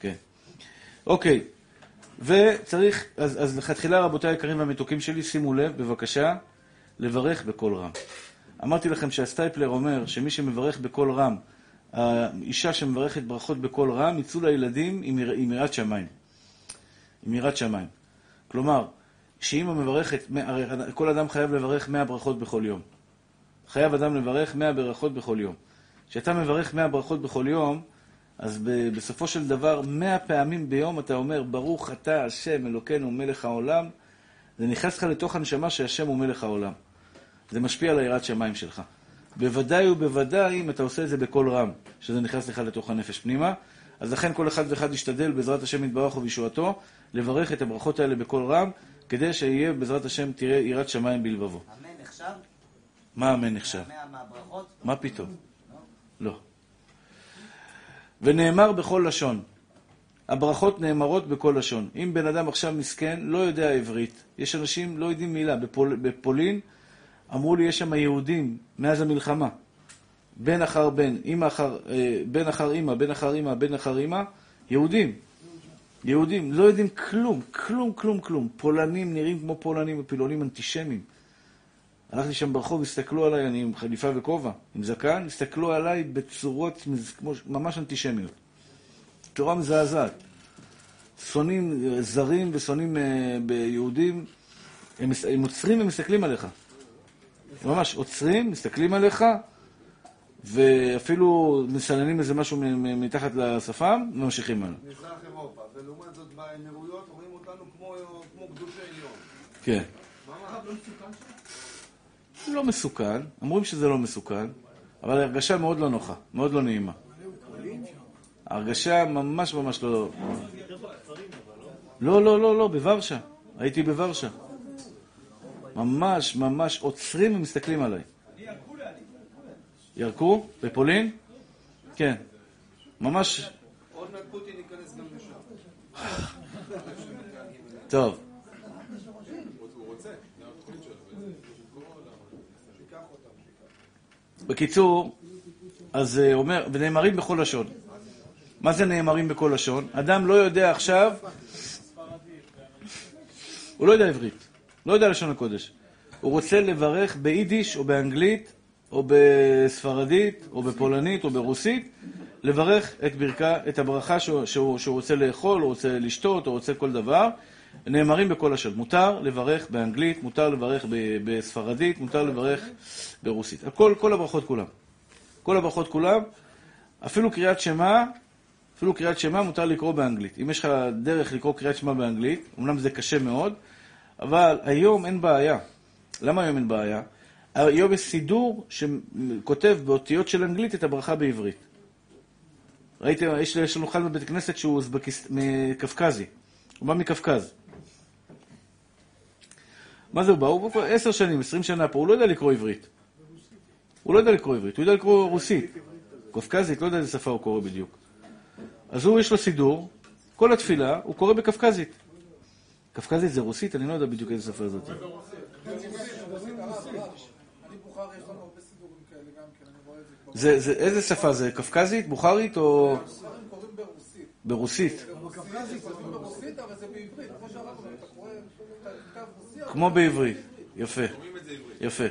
כן. אוקיי. וצריך, אז, אז לכתחילה רבותיי היקרים והמתוקים שלי, שימו לב, בבקשה, לברך בקול רם. אמרתי לכם שהסטייפלר אומר שמי שמברך בקול רם, האישה שמברכת ברכות בקול רם, יצאו לילדים עם עם יראת שמיים. עם יראת שמיים. כלומר, שאימא מברכת, הרי כל אדם חייב לברך 100 ברכות בכל יום. חייב אדם לברך 100 ברכות בכל יום. כשאתה מברך 100 ברכות בכל יום, אז ב- בסופו של דבר, 100 פעמים ביום אתה אומר, ברוך אתה השם אלוקינו מלך העולם, זה נכנס לך לתוך הנשמה שהשם הוא מלך העולם. זה משפיע על היראת שמיים שלך. בוודאי ובוודאי אם אתה עושה את זה בקול רם, שזה נכנס לך לתוך הנפש פנימה. אז לכן כל אחד ואחד ישתדל בעזרת השם יתברך ובישועתו, לברך את הברכות האלה בקול רם, כדי שיהיה בעזרת השם תראה יראת שמיים בלבבו. אמן נחשב? מה אמן נחשב? מאה? מה פתאום? ונאמר בכל לשון. הברכות נאמרות בכל לשון. אם בן אדם עכשיו מסכן, לא יודע עברית, יש אנשים לא יודעים מילה. בפול, בפולין אמרו לי, יש שם יהודים מאז המלחמה. בן אחר בן, אמא אחר, אה, בן אחר אמא, בן אחר אמא, בן אחר אמא, יהודים. יהודים, לא יודעים כלום, כלום, כלום, כלום. פולנים נראים כמו פולנים ופילונים אנטישמים. הלכתי שם ברחוב, הסתכלו עליי, אני עם חליפה וכובע, עם זקן, הסתכלו עליי בצורות כמו, ממש אנטישמיות. צורה מזעזעת. שונאים אה, זרים ושונאים אה, ביהודים, הם, הם עוצרים ומסתכלים עליך. ממש עוצרים, מסתכלים עליך, ואפילו מסננים איזה משהו מתחת לשפם, וממשיכים הלאה. מזרח אירופה, ולעומת זאת באמירויות רואים אותנו כמו כמו קדושי עליון. כן. מה הרב לא מסוכן שם? לא מסוכן, אומרים שזה לא מסוכן, אבל הרגשה מאוד לא נוחה, מאוד לא נעימה. הרגשה ממש ממש לא... לא, לא, לא, לא, בוורשה. הייתי בוורשה. ממש ממש עוצרים ומסתכלים עליי. ירקו? בפולין? כן. ממש... עוד מעט פוטין ייכנס גם לשם. טוב. בקיצור, אז אה, אומר, ונאמרים בכל לשון. מה זה נאמרים בכל לשון? אדם לא יודע עכשיו, הוא לא יודע עברית, לא יודע לשון הקודש. הוא רוצה לברך ביידיש או באנגלית או בספרדית או בפולנית או ברוסית, לברך את, ברכה, את הברכה שהוא, שהוא, שהוא רוצה לאכול, הוא רוצה לשתות, הוא רוצה כל דבר. נאמרים בכל לשון. מותר לברך באנגלית, מותר לברך בספרדית, מותר לברך ברוסית. הכל, כל הברכות כולם. כל הברכות כולם, אפילו קריאת שמע, אפילו קריאת שמע מותר לקרוא באנגלית. אם יש לך דרך לקרוא קריאת שמע באנגלית, אמנם זה קשה מאוד, אבל היום אין בעיה. למה היום אין בעיה? היום יש סידור שכותב באותיות של אנגלית את הברכה בעברית. ראיתם, יש, לנו אחד בבית כנסת שהוא מקווקזי. הוא בא מקווקז. מה זה הוא בא? הוא פה עשר שנים, עשרים שנה פה, הוא לא יודע לקרוא עברית. הוא לא יודע לקרוא עברית, הוא יודע לקרוא רוסית. קווקזית, לא יודע איזה שפה הוא קורא בדיוק. אז הוא, יש לו סידור, כל התפילה, הוא קורא בקווקזית. קווקזית זה רוסית? אני לא יודע בדיוק איזה שפה זאת. זה, זה, איזה שפה זה? קווקזית? בוכרית או... ברוסית. כמו בעברית. יפה. יפה.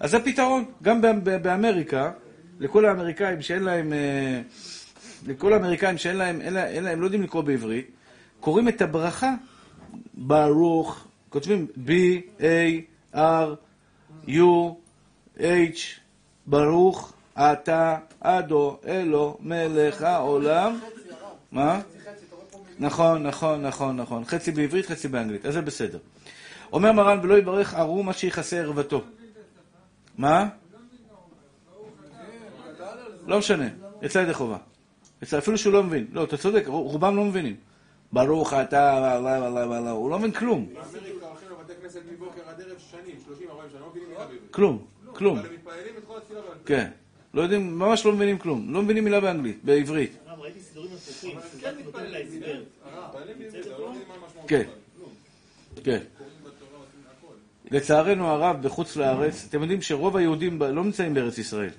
אז זה פתרון. גם באמריקה, לכל האמריקאים שאין להם... אה, לכל האמריקאים שאין להם, אין להם, אין להם, לא יודעים לקרוא בעברית, קוראים את הברכה ברוך, כותבים B-A-R-U-H, ברוך אתה אדו אלו מלך העולם. מה? נכון, נכון, נכון, נכון. חצי בעברית, חצי באנגלית. אז זה בסדר. אומר מרן, ולא יברך ערום עד שיכסה ערוותו. מה? לא משנה, יצא ידי חובה. יצא, אפילו שהוא לא מבין. לא, אתה צודק, רובם לא מבינים. ברוך אתה, הוא לא מבין כלום. באמריקה הולכים לבתי כנסת מבוקר עד ערב שנים, 30-40 שנה, לא. כלום, כלום. אבל הם מתפללים את כל התפילה בעל פה. כן. לא יודעים, ממש לא מבינים כלום. לא מבינים מילה באנגלית, בעברית. הרב, ראיתי סידורים לא המשמעות. כן. בכלל. כן. לצערנו הרב, בחוץ לארץ, אתם יודעים שרוב היהודים לא נמצאים בארץ ישראל.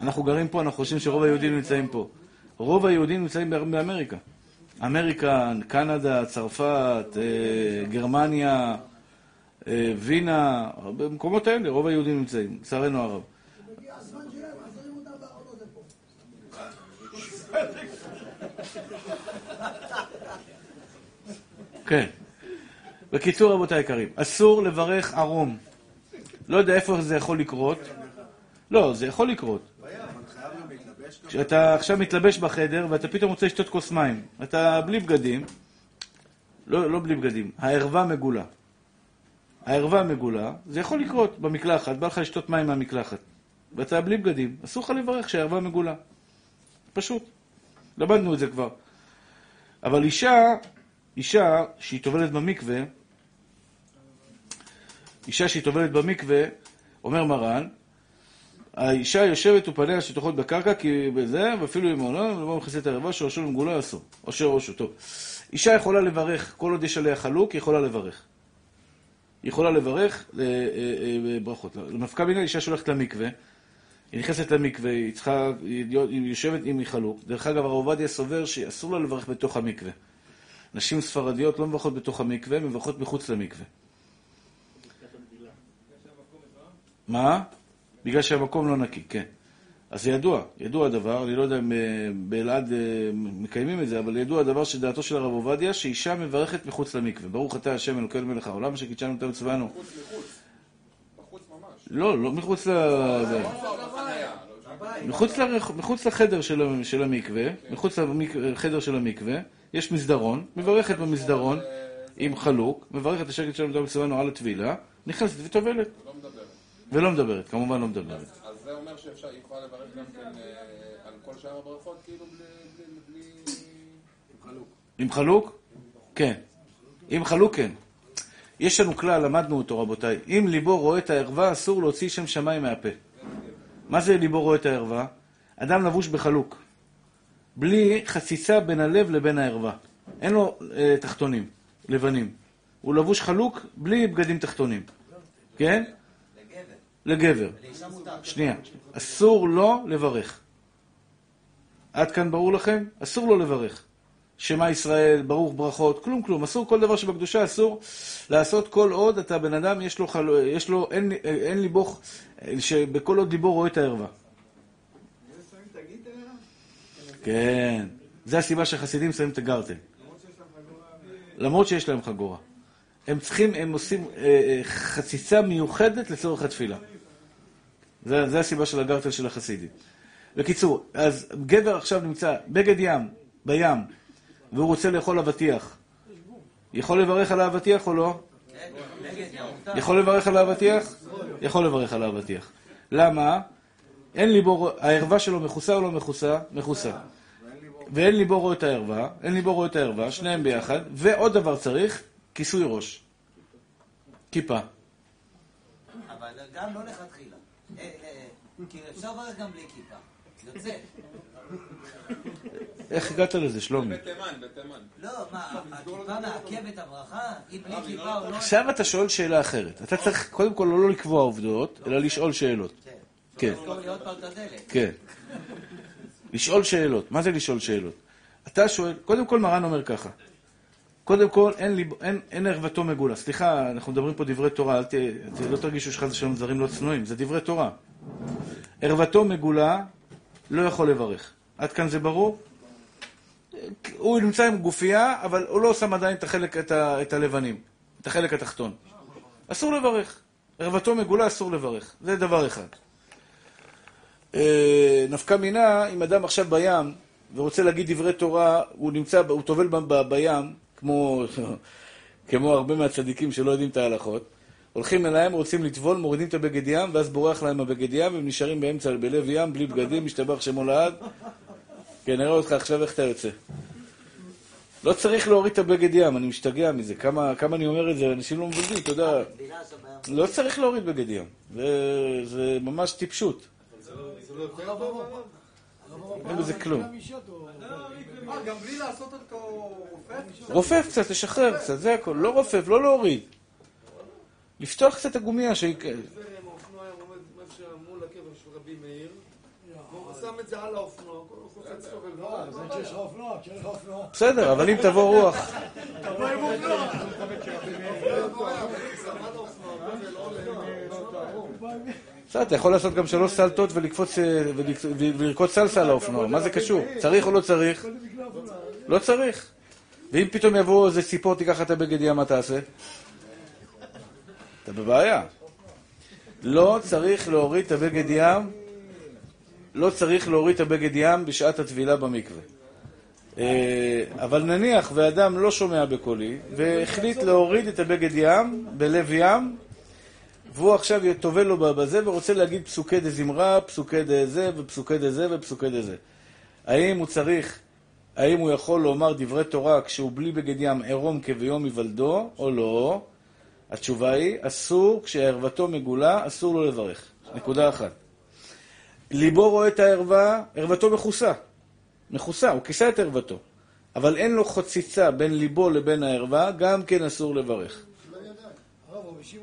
אנחנו גרים פה, אנחנו חושבים שרוב היהודים נמצאים פה. רוב היהודים נמצאים באמריקה. אמריקה, קנדה, צרפת, אה, גרמניה, אה, וינה, במקומות האלה רוב היהודים נמצאים, לצערנו הרב. כן. בקיצור, רבותיי היקרים, אסור לברך ערום. לא יודע איפה זה יכול לקרות. לא, זה יכול לקרות. כשאתה עכשיו מתלבש בחדר ואתה פתאום רוצה לשתות כוס מים, אתה בלי בגדים, לא, לא בלי בגדים, הערווה מגולה. הערווה מגולה, זה יכול לקרות במקלחת, בא לך לשתות מים מהמקלחת, ואתה בלי בגדים, אסור לך לברך כשהערווה מגולה. פשוט. למדנו את זה כבר. אבל אישה, אישה שהיא טובלת במקווה, אישה שהיא טובלת במקווה, אומר מרן, האישה יושבת ופניה שטוחות בקרקע, כי בזה, ואפילו אם עולה, ולא מכסה את הערבה, שורשו למגולה אסור. או שראשו, טוב. אישה יכולה לברך, כל עוד יש עליה חלוק, היא יכולה לברך. היא יכולה לברך אה, אה, אה, ברכות. למפקע מינה אישה שהולכת למקווה, היא נכנסת למקווה, היא צריכה, היא היא יושבת עם חלוק. דרך אגב, הרב עובדיה סובר שאסור לה לברך בתוך המקווה. נשים ספרדיות לא מברכות בתוך המקווה, מברכות מחוץ למקווה. מה? בגלל שהמקום לא נקי, כן. אז זה ידוע, ידוע הדבר, אני לא יודע אם אה, באלעד אה, מקיימים את זה, אבל ידוע הדבר שדעתו של הרב עובדיה, שאישה מברכת מחוץ למקווה. ברוך אתה השם אלוקינו מלך העולם, אשר קידשנו אותנו וצבאנו. מחוץ לחוץ. בחוץ ממש. לא, לא מחוץ ל... מחוץ. מחוץ לחדר של, ה- של המקווה, מחוץ לחדר של המקווה, יש מסדרון, מברכת במסדרון עם חלוק, מברכת השקט שלנו אותנו וצבאנו על הטבילה, נכנסת וטובלת. לא. ולא מדברת, כמובן לא מדברת. אז זה אומר שאפשר, היא יכולה לברך גם כן אה, על כל שאר הברכות, כאילו בלי... עם חלוק? כן. עם חלוק כן. יש לנו כלל, למדנו אותו רבותיי, אם ליבו רואה את הערווה, אסור להוציא שם שמיים מהפה. מה זה ליבו רואה את הערווה? אדם לבוש בחלוק. בלי חציצה בין הלב לבין הערווה. אין לו אה, תחתונים, לבנים. הוא לבוש חלוק בלי בגדים תחתונים. כן? לגבר. שנייה. אסור לו לברך. עד כאן ברור לכם? אסור לו לברך. שמע ישראל, ברוך ברכות, כלום כלום. אסור כל דבר שבקדושה, אסור לעשות כל עוד אתה בן אדם, יש לו, חל... יש לו אין, אין ליבו, שבכל עוד ליבו רואה את הערווה. כן. זה הסיבה שהחסידים שמים את הגרטל. למרות שיש להם חגורה. הם צריכים, הם עושים אה, אה, חציצה מיוחדת לצורך התפילה. זה, זה הסיבה של הגרטל של החסידים. בקיצור, אז גבר עכשיו נמצא בגד ים, בים, והוא רוצה לאכול אבטיח. יכול לברך על האבטיח או לא? יכול לברך על האבטיח? יכול לברך על האבטיח. למה? אין ליבו, הערווה שלו מכוסה או לא מכוסה? מכוסה. ואין ליבו רואה את הערווה, אין ליבו רואה את הערווה, שניהם ביחד, ועוד דבר צריך, כיסוי ראש. כיפה. אבל גם לא לכתחילה. כי אפשר לברך גם בלי כיפה. יוצא. איך הגעת לזה, שלומי? בתימן, בתימן. לא, מה, הכיפה מעכב את הברכה? אם בלי כיפה או לא... עכשיו אתה שואל שאלה אחרת. אתה צריך קודם כל לא לקבוע עובדות, אלא לשאול שאלות. כן. כן. כן. לשאול שאלות. מה זה לשאול שאלות? אתה שואל, קודם כל מרן אומר ככה. קודם כל, אין, ליב, אין, אין ערוותו מגולה. סליחה, אנחנו מדברים פה דברי תורה, לא תרגישו שחס ושלום דברים לא צנועים, זה דברי תורה. ערוותו מגולה, לא יכול לברך. עד כאן זה ברור? הוא נמצא עם גופייה, אבל הוא לא שם עדיין את החלק, את, ה, את הלבנים, את החלק התחתון. אסור לברך. ערוותו מגולה, אסור לברך. זה דבר אחד. אה, נפקא מינה, אם אדם עכשיו בים ורוצה להגיד דברי תורה, הוא נמצא, הוא טובל בים, כמו, כמו הרבה מהצדיקים שלא יודעים את ההלכות, הולכים אליהם, רוצים לטבול, מורידים את הבגד ים, ואז בורח להם הבגד ים, והם נשארים באמצע, בלב ים, בלי בגדים, משתבח שמו לעד. כן, נראה אותך עכשיו איך אתה יוצא. לא צריך להוריד את הבגד ים, אני משתגע מזה. כמה, כמה אני אומר את זה, אנשים לא מבינים, אתה יודע. לא צריך להוריד בגד ים. זה, זה ממש טיפשות. לא? אין בזה כלום. מה, גם בלי לעשות אותו רופא? רופף קצת, לשחרר קצת, זה הכל. לא רופף, לא להוריד. לפתוח קצת את הגומייה שהיא... זה עם האופנוע היה עומד מה שמול הקבר של רבי מאיר, והוא שם את זה על האופנוע, לא, לך אופנוע. בסדר, אבל אם תבוא רוח... תבוא עם אופנוע. בסדר, אתה יכול לעשות גם שלוש סלטות ולקפוץ, אה, ולרקוד סלסה על האופנוע, מה זה קשור? צריך או לא צריך? לא צריך. ואם פתאום יבוא איזה ציפור, תיקח את הבגד ים, מה תעשה? אתה בבעיה. לא צריך להוריד את הבגד ים, לא צריך להוריד את הבגד ים בשעת הטבילה במקווה. אה, אבל נניח ואדם לא שומע בקולי, והחליט להוריד את הבגד ים בלב ים, והוא עכשיו טובל לו בזה ורוצה להגיד פסוקי דזמרה, פסוקי דה זה ופסוקי דה זה ופסוקי דה זה. האם הוא צריך, האם הוא יכול לומר דברי תורה כשהוא בלי בגד ים עירום כביום היוולדו או לא? התשובה היא, אסור, כשערוותו מגולה, אסור לו לברך. נקודה אחת. ליבו רואה את הערווה, ערוותו מכוסה. מכוסה, הוא כיסה את ערוותו. אבל אין לו חציצה בין ליבו לבין הערווה, גם כן אסור לברך.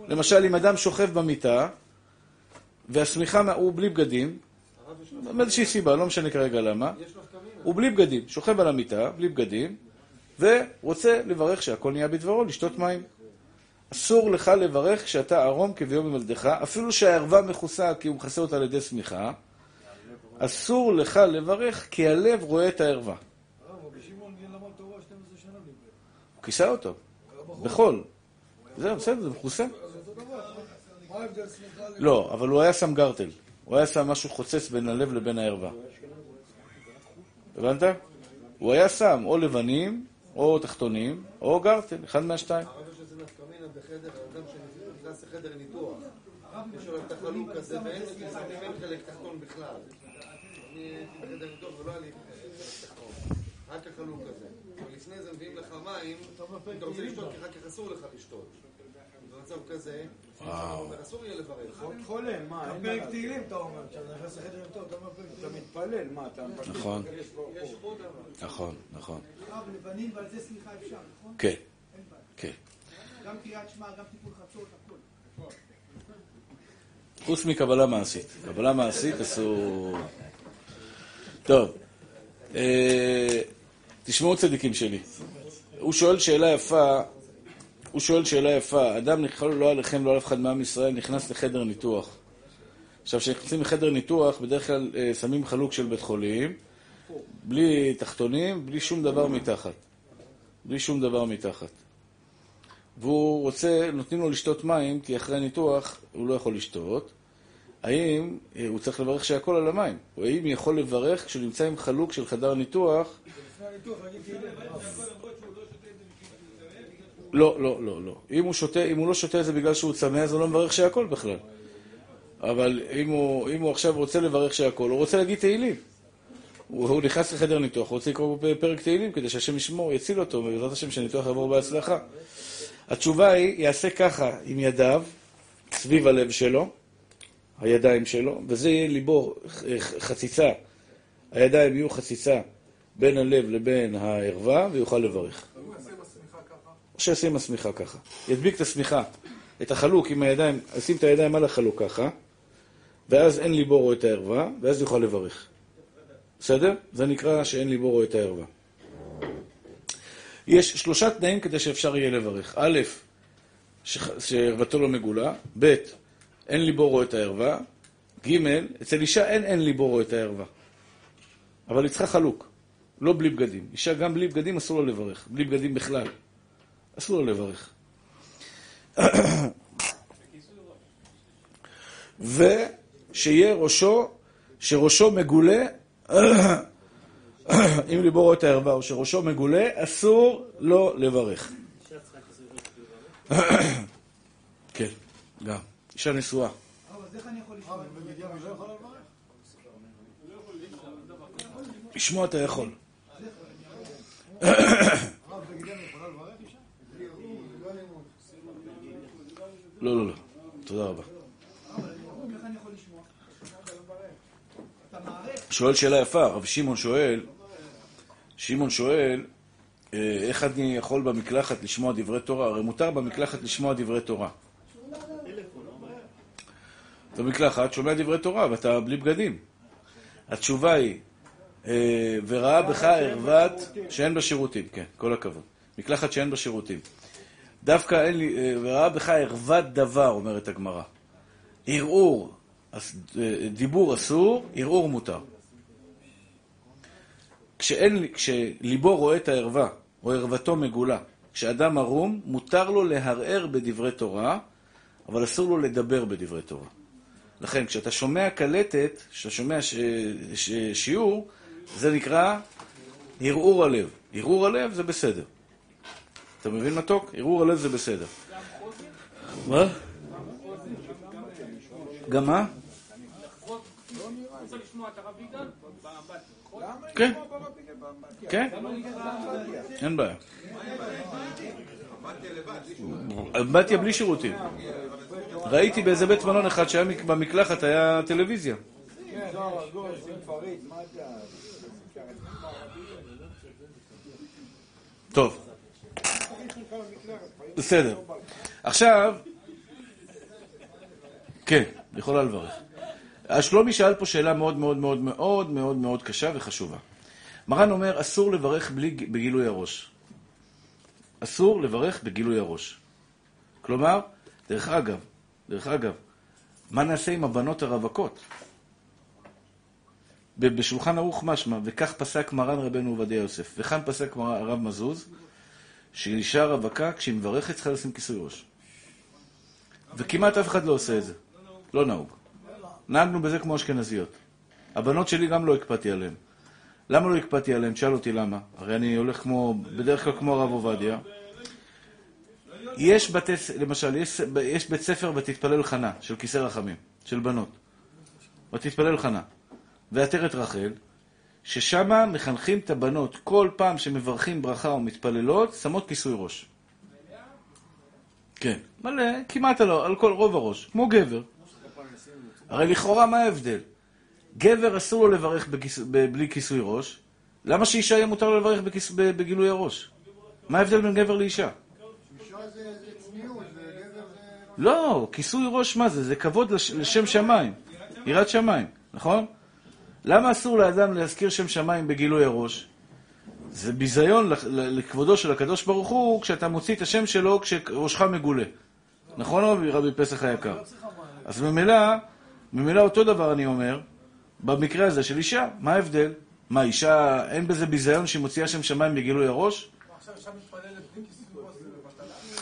למשל, אם אדם שוכב במיטה, והשמיכה, הוא בלי בגדים, מאיזושהי סיבה, לא משנה כרגע למה, הוא בלי בגדים, שוכב על המיטה, בלי בגדים, ורוצה לברך שהכל נהיה בדברו, לשתות מים. אסור לך לברך כשאתה ערום כביום היוולדך, אפילו שהערווה מכוסה כי הוא מכסה אותה על ידי שמיכה, אסור לך לברך כי הלב רואה את הערווה. הרב, רבי שמעון למד תורה 12 שנה דיבר. הוא כיסה אותו, בחול. זהו, בסדר, זה מכוסה. סליחה? לא, אבל הוא היה שם גרטל. הוא היה שם משהו חוצץ בין הלב לבין הערווה. הבנת? הוא היה שם או לבנים, או תחתונים, או גרטל, אחד מהשתיים. הרב יש איזה נפקא מינה בחדר, אדם שנכנס לחדר ניתוח, יש לו את החלוק הזה, ואין חלק תחתון בכלל. בחדר ניתוח ולא היה לי רק החלוק הזה. ולפני זה מביאים לך מים, אתה רוצה לשתות, כי אחר כך אסור לך לשתות. במצב כזה, אבל אסור יהיה לברך. חולה, מה? פרק תהילים אתה אומר, כשאתה נכנס לחדר פרק תהילים. אתה מתפלל, מה? אתה מבקש? נכון, אבל. נכון, נכון. הרב, לבנים ועל זה סליחה אפשר, נכון? כן, כן. גם קריאת שמע, גם טיפול חצות, הכול. חוץ מקבלה מעשית. קבלה מעשית אסור... טוב, אה, תשמעו צדיקים שלי. הוא שואל שאלה יפה, הוא שואל שאלה יפה, אדם נכנס, לא עליכם, לא על אף אחד מעם ישראל, נכנס לחדר ניתוח. עכשיו, כשנכנסים לחדר ניתוח, בדרך כלל אה, שמים חלוק של בית חולים, בלי תחתונים, בלי שום דבר מתחת. בלי שום דבר מתחת. והוא רוצה, נותנים לו לשתות מים, כי אחרי הניתוח הוא לא יכול לשתות. האם אה, הוא צריך לברך שהכל על המים? או האם יכול לברך כשהוא נמצא עם חלוק של חדר ניתוח? לא, לא, לא, לא. אם הוא, שותה, אם הוא לא שותה את זה בגלל שהוא צמא, אז הוא לא מברך שהכל בכלל. אבל אם הוא, אם הוא עכשיו רוצה לברך שהכל, הוא רוצה להגיד תהילים. הוא, הוא נכנס לחדר ניתוח, הוא רוצה לקרוא פרק תהילים כדי שהשם ישמור, יציל אותו, ובעזרת השם שהניתוח יעבור בהצלחה. התשובה היא, יעשה ככה עם ידיו, סביב הלב שלו, הידיים שלו, וזה יהיה ליבו חציצה. הידיים יהיו חציצה בין הלב לבין הערווה, ויוכל לברך. או שישים השמיכה ככה. ידביק את השמיכה, את החלוק עם הידיים, ישים את הידיים על החלוק ככה, ואז אין ליבו רואה את הערווה, ואז יוכל לברך. בסדר? זה נקרא שאין ליבו רואה את הערווה. יש שלושה תנאים כדי שאפשר יהיה לברך. א', שערוותו לא מגולה, ב', אין ליבו רואה את הערווה, ג', אצל אישה אין אין ליבו רואה את הערווה. אבל היא צריכה חלוק, לא בלי בגדים. אישה גם בלי בגדים אסור לה לברך, בלי בגדים בכלל. אסור לה לברך. ושיהיה ראשו, שראשו מגולה, אם ליבו רואה את הערווה או שראשו מגולה, אסור לו לברך. כן, גם. אישה נשואה. לשמוע? אתה יכול. לא, לא, לא. תודה רבה. שואל שאלה יפה, רב שמעון שואל, שמעון שואל, אה, איך אני יכול במקלחת לשמוע דברי תורה? הרי מותר במקלחת לשמוע דברי תורה. במקלחת שומע דברי תורה ואתה בלי בגדים. התשובה היא, אה, וראה בך ערוות שאין בה שירותים, כן, כל הכבוד. מקלחת שאין בה שירותים. דווקא אין לי, אה, וראה בך ערוות דבר, אומרת הגמרא. ערעור, אה, דיבור אסור, ערעור מותר. כשאין, לי- כשליבו רואה את הערווה, או ערוותו מגולה, כשאדם ערום, מותר לו להרהר בדברי תורה, אבל אסור לו לדבר בדברי תורה. לכן, כשאתה שומע קלטת, כשאתה שומע ש... ש... שיעור, זה נקרא ערעור הלב. ערעור הלב זה בסדר. אתה מבין מתוק? ערעור הלב זה בסדר. מה? גם מה? יגאל? באמבטיה. כן. כן, אין בעיה. אמבטיה בלי שירותים. ראיתי באיזה בית מלון אחד שהיה מק- במקלחת היה טלוויזיה. טוב. בסדר. עכשיו, כן, יכולה לברך. שלומי שאל פה שאלה מאוד מאוד מאוד מאוד מאוד מאוד קשה וחשובה. מרן אומר, אסור לברך בלי, בגילוי הראש. אסור לברך בגילוי הראש. כלומר, דרך אגב, דרך אגב, מה נעשה עם הבנות הרווקות? בשולחן ערוך משמע, וכך פסק מרן רבנו עובדיה יוסף, וכאן פסק הרב מזוז, שאישה רווקה, כשהיא מברכת, צריכה לשים כיסוי ראש. וכמעט אף אחד לא עושה את זה. לא נהוג. נהגנו בזה כמו אשכנזיות. הבנות שלי גם לא הקפדתי עליהן. למה לא הקפדתי עליהן? תשאל אותי למה. הרי אני הולך כמו, בדרך כלל כמו הרב עובדיה. יש בתי, למשל, יש, יש בית ספר ותתפלל חנה, של כיסא רחמים, של בנות. ותתפלל חנה. ועטרת רחל, ששם מחנכים את הבנות, כל פעם שמברכים ברכה או מתפללות, שמות כיסוי ראש. כן, מלא, כמעט על, על כל רוב הראש, כמו גבר. הרי לכאורה מה ההבדל? גבר אסור לו לברך בכיס, בלי כיסוי ראש, למה שאישה יהיה מותר לו לברך בכיס, בגילוי הראש? מה ההבדל בין גבר לאישה? צניעות. לא, כיסוי ראש מה זה? זה כבוד לש, לשם שמיים. יראת שמיים, נכון? למה אסור לאדם להזכיר שם שמיים בגילוי הראש? זה ביזיון לכבודו של הקדוש ברוך הוא כשאתה מוציא את השם שלו כשראשך מגולה. נכון רבי, רבי פסח היקר? אז ממילא, ממילא אותו דבר אני אומר, במקרה הזה של אישה, מה ההבדל? מה, אישה, אין בזה ביזיון שהיא מוציאה שם שמיים בגילוי הראש?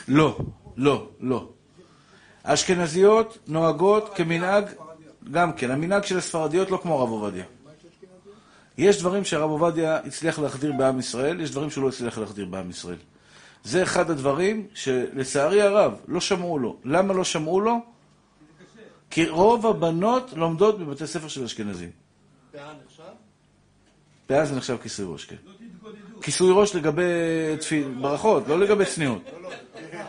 לא, לא, לא. האשכנזיות נוהגות כמנהג, גם כן, המנהג של הספרדיות לא כמו הרב עובדיה. יש דברים שהרב עובדיה הצליח להחדיר בעם ישראל, יש דברים שהוא לא הצליח להחדיר בעם ישראל. זה אחד הדברים שלצערי הרב לא שמעו לו. למה לא שמעו לו? כי רוב הבנות לומדות בבתי ספר של אשכנזים. פאה נחשב? פאה זה נחשב כיסוי ראש, כן. כיסוי ראש לגבי תפיל, ברכות, לא לגבי צניעות.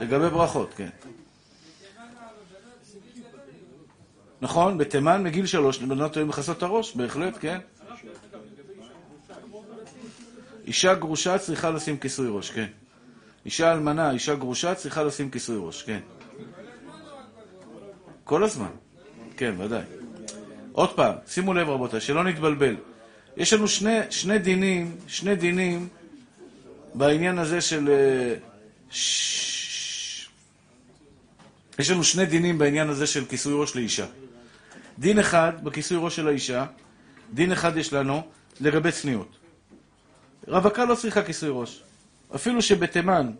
לגבי ברכות, כן. נכון, בתימן מגיל שלוש לבנות היו מכסות את הראש, בהחלט, כן. אישה גרושה צריכה לשים כיסוי ראש, כן. אישה אלמנה, אישה גרושה צריכה לשים כיסוי ראש, כן. כל הזמן. כן, ודאי. עוד פעם, שימו לב רבותיי, שלא נתבלבל. יש לנו שני, שני דינים, שני דינים בעניין הזה של... אה, ש- יש לנו שני דינים בעניין הזה של כיסוי ראש לאישה. דין אחד בכיסוי ראש של האישה, דין אחד יש לנו לגבי צניעות. רווקה לא צריכה כיסוי ראש. אפילו שבתימן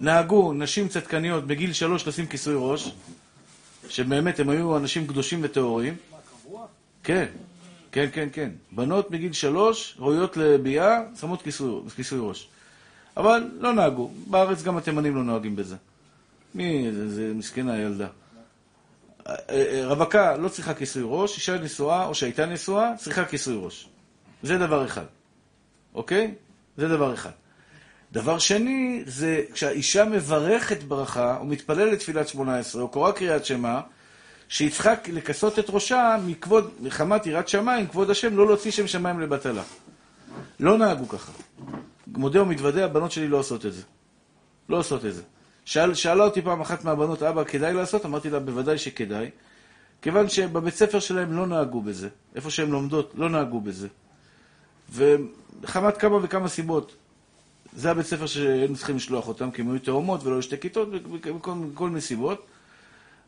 נהגו נשים צדקניות בגיל שלוש לשים כיסוי ראש, שבאמת הם היו אנשים קדושים וטהורים. כן, כן, כן, כן. בנות מגיל שלוש ראויות לביאה, שמות כיסוי, כיסוי ראש. אבל לא נהגו. בארץ גם התימנים לא נוהגים בזה. מי, זה, זה מסכנה הילדה. אה, אה, רווקה לא צריכה כיסוי ראש, אישה נשואה או שהייתה נשואה, צריכה כיסוי ראש. זה דבר אחד, אוקיי? זה דבר אחד. דבר שני, זה כשהאישה מברכת ברכה, או מתפללת תפילת שמונה עשרה, או קורא קריאת שמע, צריכה לכסות את ראשה מכבוד, מחמת יראת שמיים, כבוד השם, לא להוציא שם שמיים לבטלה. לא נהגו ככה. מודה ומתוודה, הבנות שלי לא עושות את זה. לא עושות את זה. שאל, שאלה אותי פעם אחת מהבנות, אבא, כדאי לעשות? אמרתי לה, בוודאי שכדאי. כיוון שבבית ספר שלהם לא נהגו בזה. איפה שהן לומדות, לא נהגו בזה. וחמת כמה וכמה סיבות. זה הבית ספר שהיינו צריכים לשלוח אותם, כי הם היו תאומות ולא היו שתי כיתות, וכל כל מיני סיבות.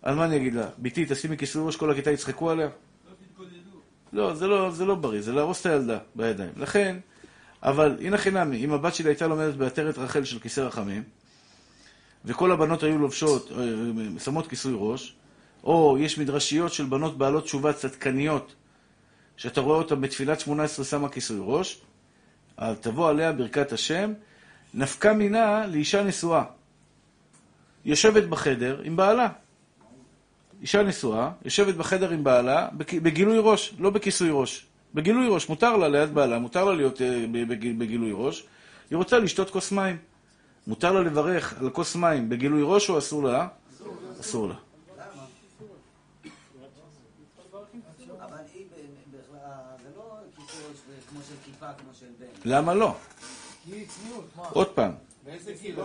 אז מה אני אגיד לה? בתי, תשימי כיסוי ראש, כל הכיתה יצחקו עליה? לא, זה לא, זה לא בריא, זה להרוס את הילדה בידיים. לכן, אבל הנה חינמי, אם הבת שלי הייתה לומדת בעטרת רחל של כיסא רחמים, וכל הבנות היו לובשות, אה, שמות כיסוי ראש, או יש מדרשיות של בנות בעלות תשובה צדקניות, שאתה רואה אותן בתפילת שמונה עשרה שמה כיסוי ראש, אז תבוא עליה ברכת השם, נפקה מינה לאישה נשואה. יושבת בחדר עם בעלה. אישה נשואה, יושבת בחדר עם בעלה, בגילוי ראש, לא בכיסוי ראש. בגילוי ראש, מותר לה ליד בעלה, מותר לה להיות אה, בג- בגילוי ראש. היא רוצה לשתות כוס מים. מותר לה לברך על כוס מים בגילוי ראש או אסור לה? אסור לה. בכלל, זה לא לא? עוד פעם, באיזה גיל?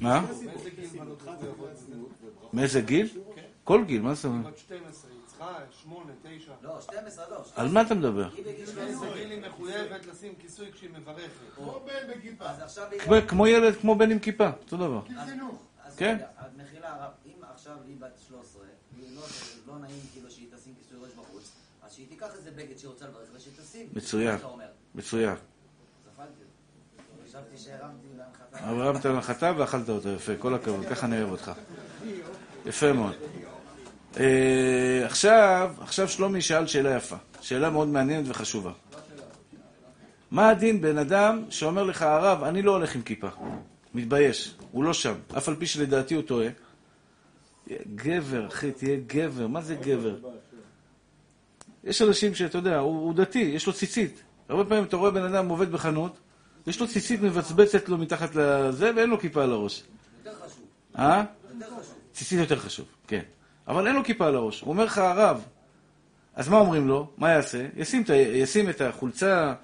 מה? וברכות? מאיזה גיל? כל גיל, מה זה אומר? בת 12, היא צריכה 8, 9. לא, 12 לא. על מה אתה מדבר? היא בגיל באיזה 13. גיל היא מחויבת לשים כיסוי כשהיא מברכת? אז עכשיו היא... כמו- כמו ילד, כמו בן עם כיפה, אותו דבר. כן. אז מחילה, הרב, אם עכשיו היא בת 13, היא לא- לא נעים כאילו שהיא תשים כיסוי ראש בחוץ, אז שהיא תיקח איזה בגד שהיא רוצה לברך ושתשים. מצוין. מצוין. זפלתי. חשבתי שהרמתי להנחתה. הרמת להנחתה ואכלת אותו, יפה, כל הכבוד, ככה אני אוהב אותך. יפה מאוד. אה, עכשיו, עכשיו שלומי שאל שאלה יפה, שאלה מאוד מעניינת וחשובה. מה הדין בן אדם שאומר לך, הרב, אני לא הולך עם כיפה, מתבייש, הוא לא שם, אף על פי שלדעתי הוא טועה. גבר, אחי, תהיה גבר, מה זה גבר? יש אנשים שאתה יודע, הוא, הוא דתי, יש לו ציצית. הרבה פעמים אתה רואה בן אדם עובד בחנות, יש לו ציצית מבצבצת לו מתחת לזה, ואין לו כיפה על הראש. יותר חשוב. אה? יותר חשוב. ציצית יותר חשוב, כן. אבל אין לו כיפה על הראש. הוא אומר לך, הרב, אז מה אומרים לו? מה יעשה? ישים את, ישים את החולצה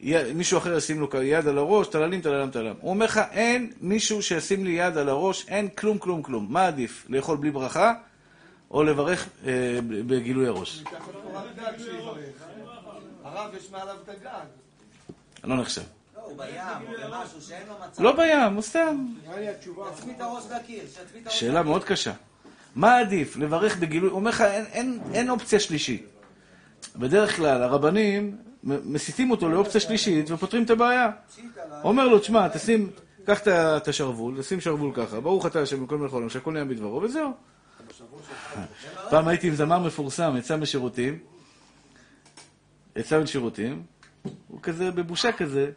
י- מישהו אחר ישים לו יד על הראש, טללים, טללם, טללם. הוא אומר לך, אין מישהו שישים לי יד על הראש, אין כלום, כלום, כלום. מה עדיף, לאכול בלי ברכה, או לברך אה, בגילוי הראש? שיברך. הרב, יש מעליו את הגג. לא נחשב. לא, הוא בים, או במשהו שאין לו מצב. לא בים, הוא סתם. את הראש לקיר, שאלה מאוד קשה. מה עדיף, לברך בגילוי? הוא אומר לך, אין, אופציה שלישית. בדרך כלל, הרבנים מסיתים אותו לאופציה שלישית ופותרים את הבעיה. אומר לו, תשמע, תשים, קח את השרוול, תשים שרוול ככה, ברוך אתה השם בכל מלך העולם, שהכל נהיה בדברו, וזהו. פעם הייתי עם זמר מפורסם, יצא משירותים, יצא משירותים, הוא כזה, בבושה כזה,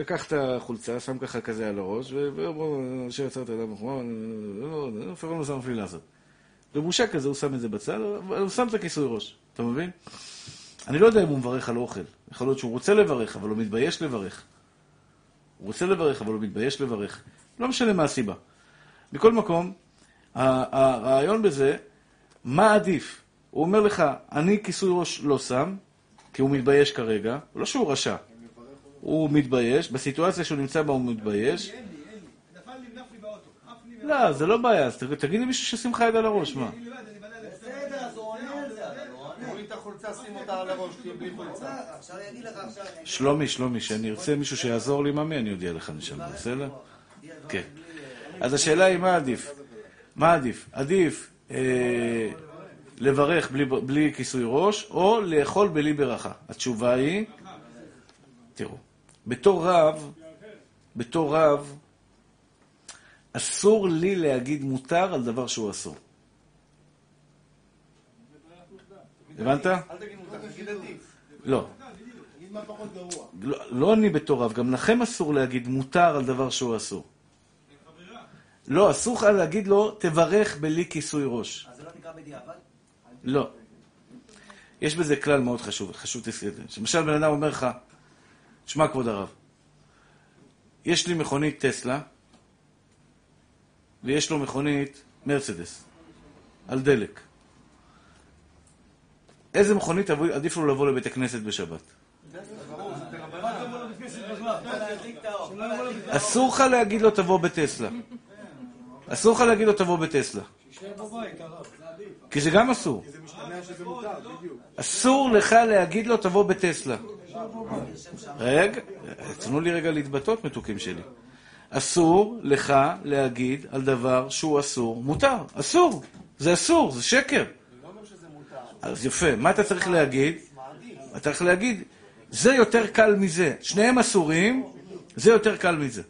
לקח את החולצה, שם ככה כזה על הראש, ואומר, אשר יצרת אדם מחמר, פרעון לא שם לי לעשות. בבושה כזה הוא שם את זה בצד, אבל הוא שם את הכיסוי ראש, אתה מבין? אני לא יודע אם הוא מברך על אוכל. יכול להיות שהוא רוצה לברך, אבל הוא מתבייש לברך. הוא רוצה לברך, אבל הוא מתבייש לברך. לא משנה מה הסיבה. מכל מקום, הרעיון בזה, מה עדיף? הוא אומר לך, אני כיסוי ראש לא שם, כי הוא מתבייש כרגע, לא שהוא רשע. הוא מתבייש, בסיטואציה שהוא נמצא בה הוא מתבייש. לא, זה לא בעיה, אז תגיד- למישהו שישים לך יד על הראש, מה? שלומי, שלומי, שאני ארצה מישהו שיעזור לי, ממי, אני אודיע לך נשמה, בסדר? כן. אז השאלה היא, מה עדיף? מה עדיף? עדיף אה, לברך בלי, בלי כיסוי ראש, או לאכול בלי ברכה? התשובה היא, תראו, בתור רב, בתור רב, אסור לי להגיד מותר על דבר שהוא אסור. הבנת? אל תגיד מותר, תגיד עדיף. לא. תגיד מה פחות גרוע. לא, לא אני בתור רב, גם לכם אסור להגיד מותר על דבר שהוא אסור. לא, אסור לך להגיד לו, תברך בלי כיסוי ראש. אז זה לא נקרא בדיעבד? לא. יש בזה כלל מאוד חשוב, חשוב זה. למשל, בן אדם אומר לך, שמע, כבוד הרב, יש לי מכונית טסלה, ויש לו מכונית מרצדס, על דלק. איזה מכונית עדיף לו לבוא לבית הכנסת בשבת? אסור לך להגיד לו תבוא בטסלה. אסור לך להגיד לו תבוא בטסלה. כי זה גם אסור. אסור לך להגיד לו תבוא בטסלה. רגע, תנו לי רגע להתבטאות, מתוקים שלי. אסור לך להגיד על דבר שהוא אסור, מותר. אסור. זה אסור, זה שקר. אז יפה, מה אתה צריך להגיד? אתה צריך להגיד, זה יותר קל מזה. שניהם אסורים, זה יותר קל מזה.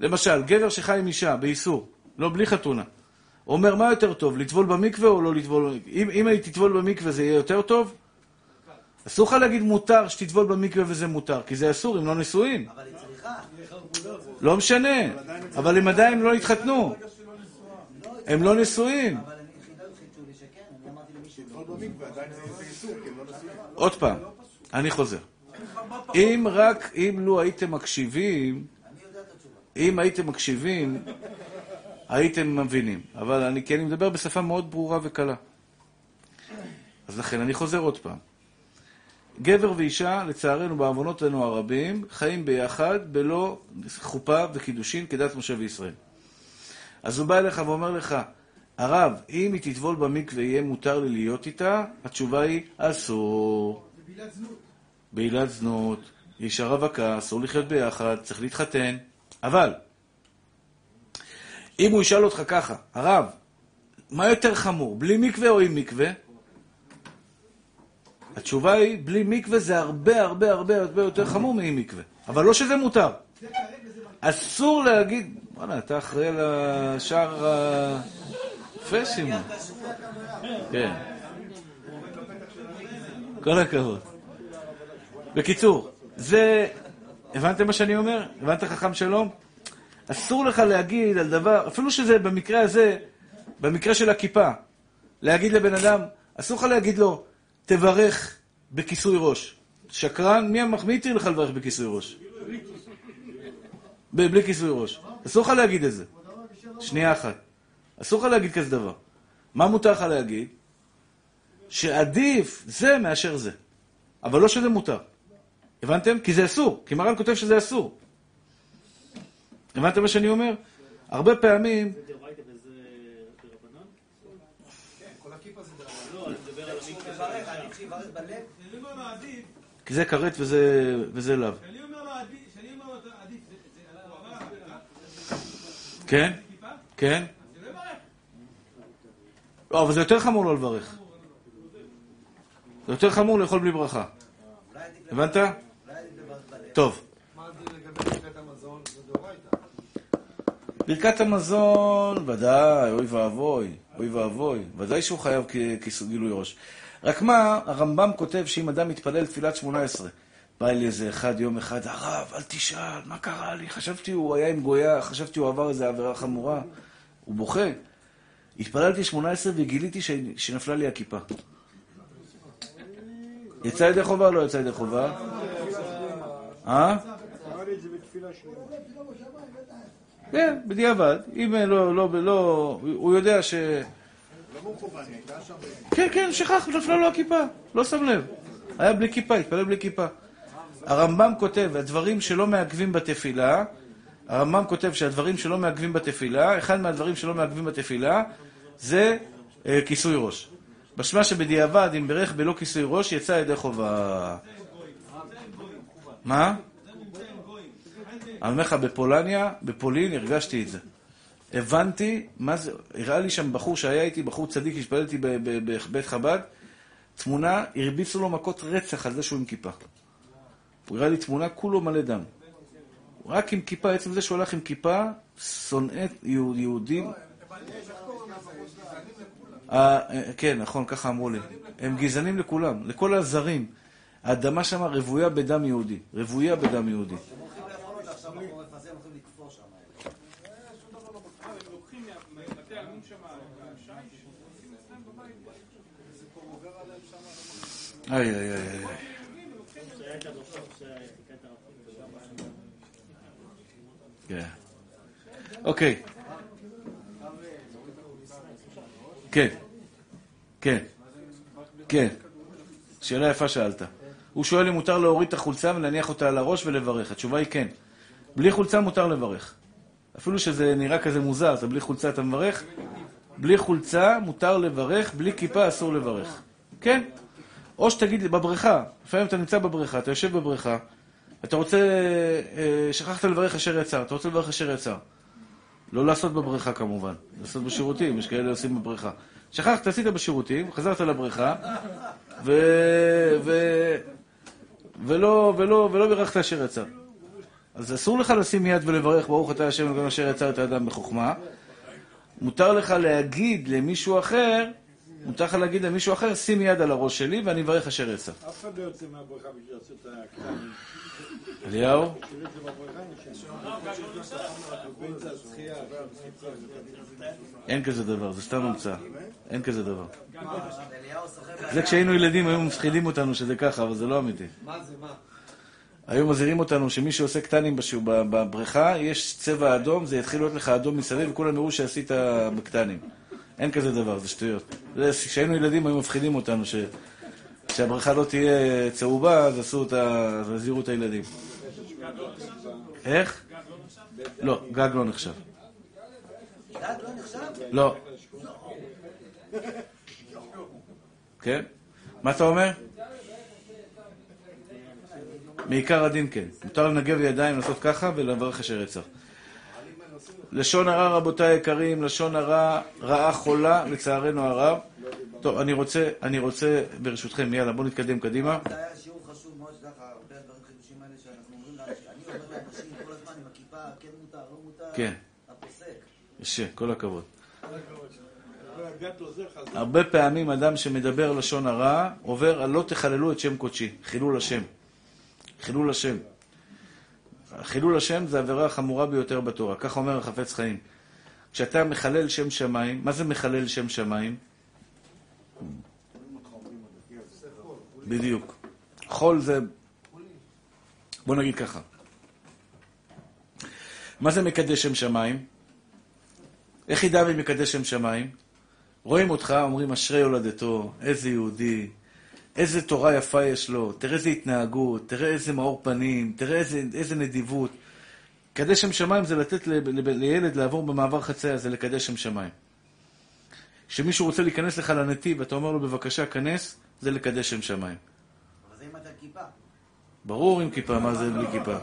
למשל, גבר שחי עם אישה באיסור, לא בלי חתונה, אומר מה יותר טוב, לטבול במקווה או לא לטבול במקווה? אם, אם היא תטבול במקווה זה יהיה יותר טוב? אסור לך להגיד מותר שתטבול במקווה וזה מותר, כי זה אסור, הם לא נשואים. אבל היא צריכה. לא משנה, אבל הם עדיין לא התחתנו. הם לא נשואים. עוד לא פעם, אני חוזר. אם רק, אם לו הייתם מקשיבים. אם הייתם מקשיבים, הייתם מבינים. אבל אני, כי אני מדבר בשפה מאוד ברורה וקלה. אז לכן אני חוזר עוד פעם. גבר ואישה, לצערנו, בעוונותינו הרבים, חיים ביחד בלא חופה וקידושין כדת משה וישראל. אז הוא בא אליך ואומר לך, הרב, אם היא תטבול במקווה יהיה מותר לי להיות איתה? התשובה היא, אסור. בעילת זנות. בעילת זנות, אישה רווקה, אסור לחיות ביחד, צריך להתחתן. אבל, אם הוא ישאל אותך ככה, הרב, מה יותר חמור, בלי מקווה או עם מקווה? התשובה היא, בלי מקווה זה הרבה הרבה הרבה הרבה יותר חמור מעם מקווה. אבל לא שזה מותר. אסור להגיד, וואלה, אתה אחראי על השער יפה, שמעון. כן. כל הכבוד. בקיצור, זה... הבנתם מה שאני אומר? הבנת חכם שלום? אסור לך להגיד על דבר, אפילו שזה במקרה הזה, במקרה של הכיפה, להגיד לבן אדם, אסור לך להגיד לו, תברך בכיסוי ראש. שקרן, מי התיר לך לברך בכיסוי ראש? בלי כיסוי ראש. אסור לך להגיד את זה. שנייה אחת. אסור לך להגיד כזה דבר. מה מותר לך להגיד? שעדיף זה מאשר זה. אבל לא שזה מותר. הבנתם? כי זה אסור, כי מרן כותב שזה אסור. הבנתם מה שאני אומר? הרבה פעמים, זה דאורייתא וזה דרבנן? כל הכיפה זה דבר. לא, אני מדבר על המקווה לברך, עדיף שיברך בלב. אני אומר לו עדיף, כי זה כרת וזה, וזה לאו. כשאני אומר לו עדיף, כשאני אומר לו עדיף, זה- זה הוא עבר עבירה? כן? כן? לא. לא, אבל זה יותר חמור לא לברך. זה יותר חמור לאכול בלי ברכה. הבנת? טוב. ברכת המזון? ודאי, אוי ואבוי, אוי ואבוי. ודאי שהוא חייב כ- כיסוי גילוי ראש. רק מה, הרמב"ם כותב שאם אדם מתפלל תפילת שמונה עשרה, בא אלי איזה אחד יום אחד, הרב, אל תשאל, מה קרה לי? חשבתי הוא היה עם גויה, חשבתי הוא עבר איזה עבירה חמורה. הוא בוכה. התפללתי שמונה עשרה וגיליתי ש... שנפלה לי הכיפה. יצא ידי חובה או לא יצא ידי חובה? אה? כן, בדיעבד. אם לא, לא, לא, הוא יודע ש... כן, כן, שכח, נפלה לו הכיפה, לא שם לב. היה בלי כיפה, התפלל בלי כיפה. הרמב"ם כותב, הדברים שלא מעכבים בתפילה, הרמב"ם כותב שהדברים שלא מעכבים בתפילה, אחד מהדברים שלא מעכבים בתפילה זה אה, כיסוי ראש. משמע שבדיעבד, אם ברך בלא כיסוי ראש, יצא ידי חובה. מה? אני אומר לך, בפולניה, בפולין, הרגשתי את זה. הבנתי מה זה, הראה לי שם בחור שהיה איתי, בחור צדיק, ב- בבית חב"ד, תמונה, הרביצו לו מכות רצח על זה שהוא עם כיפה. הוא הראה לי תמונה, כולו מלא דם. רק עם כיפה, עצם זה שהוא הלך עם כיפה, שונאי יהוד- יהודים. אה, אה, כן, נכון, ככה אמרו לי. הם גזענים לכולם, לכל הזרים. האדמה שם רוויה בדם יהודי. רוויה בדם יהודי. הם הולכים לאכול אותה עכשיו בחורף הזה, הם הולכים לקפוא שם. הם לוקחים מה- מבתי העלמין שם את השיש, עושים אצלם בבית. איי, איי, איי, כן. אוקיי. כן. כן. כן. שאלה יפה שאלת. הוא שואל אם מותר להוריד את החולצה ולהניח אותה על הראש ולברך. התשובה היא כן. בלי חולצה מותר לברך. אפילו שזה נראה כזה מוזר, אתה בלי חולצה אתה מברך? בלי חולצה מותר לברך, בלי כיפה אסור לברך. כן. או שתגיד לי, בבריכה, לפעמים אתה נמצא בבריכה, אתה יושב בבריכה, אתה רוצה, אה, שכחת לברך אשר יצר, אתה רוצה לברך אשר יצר. לא לעשות בבריכה כמובן, לעשות בשירותים, יש כאלה עושים בבריכה. שכחת, עשית בשירותים, חזרת לבריכה, ו... ו... ולא, ולא, ולא בירכת אשר יצר. אז אסור לך לשים יד ולברך, ברוך אתה השם אשר יצר את האדם בחוכמה. מותר לך להגיד למישהו אחר, מותר לך להגיד למישהו אחר, שים יד על הראש שלי ואני אברך אשר יצר. אף אחד לא יוצא מהברכה בשביל לעשות את הקטנים. אליהו? אין כזה דבר, זה סתם המצאה. אין כזה דבר. זה כשהיינו ילדים היו מפחידים אותנו שזה ככה, אבל זה לא אמיתי. מה זה, מה? היו מזהירים אותנו שמי שעושה קטנים בבריכה, יש צבע אדום, זה יתחיל להיות לך אדום מסביב, וכולם יראו שעשית בקטנים. אין כזה דבר, זה שטויות. כשהיינו ילדים היו מפחידים אותנו ש... שהבריכה לא תהיה צהובה, אז עשו אותה, אז הזהירו את הילדים. איך? לא, גג לא נחשב. גג לא נחשב? לא. כן? מה אתה אומר? מעיקר הדין כן. מותר לנגב ידיים, לעשות ככה ולברך אשר יצר. לשון הרע, רבותיי היקרים, לשון הרע, רעה חולה, לצערנו הרב. טוב, אני רוצה, אני רוצה, ברשותכם, יאללה, בואו נתקדם קדימה. זה היה שיעור חשוב מאוד, שככה, הרבה דברים חידושים האלה שאנחנו אומרים לאנשים, אני אומר לאנשים כל הזמן עם הכיפה, כן מותר, לא מותר, כן. הפוסק. ישה, כל הכבוד. הרבה פעמים אדם שמדבר לשון הרע, עובר על לא תחללו את שם קודשי, חילול השם. חילול השם. חילול השם זה העבירה החמורה ביותר בתורה, כך אומר החפץ חיים. כשאתה מחלל שם שמיים, מה זה מחלל שם שמיים? בדיוק. חול זה... בוא נגיד ככה. מה זה מקדש שם שמיים? איך ידע מי מקדש שם שמיים? רואים אותך, אומרים אשרי הולדתו, איזה יהודי, איזה תורה יפה יש לו, תראה איזה התנהגות, תראה איזה מאור פנים, תראה איזה, איזה נדיבות. לקדש שם שמיים זה לתת ל- ל- לילד לעבור במעבר חצייה, זה לקדש שם שמיים. כשמישהו רוצה להיכנס לך לנתיב, אתה אומר לו בבקשה, כנס, זה לקדש שם שמיים. אבל זה אם אתה כיפה. ברור עם כיפה, מה זה בלי כיפה. לא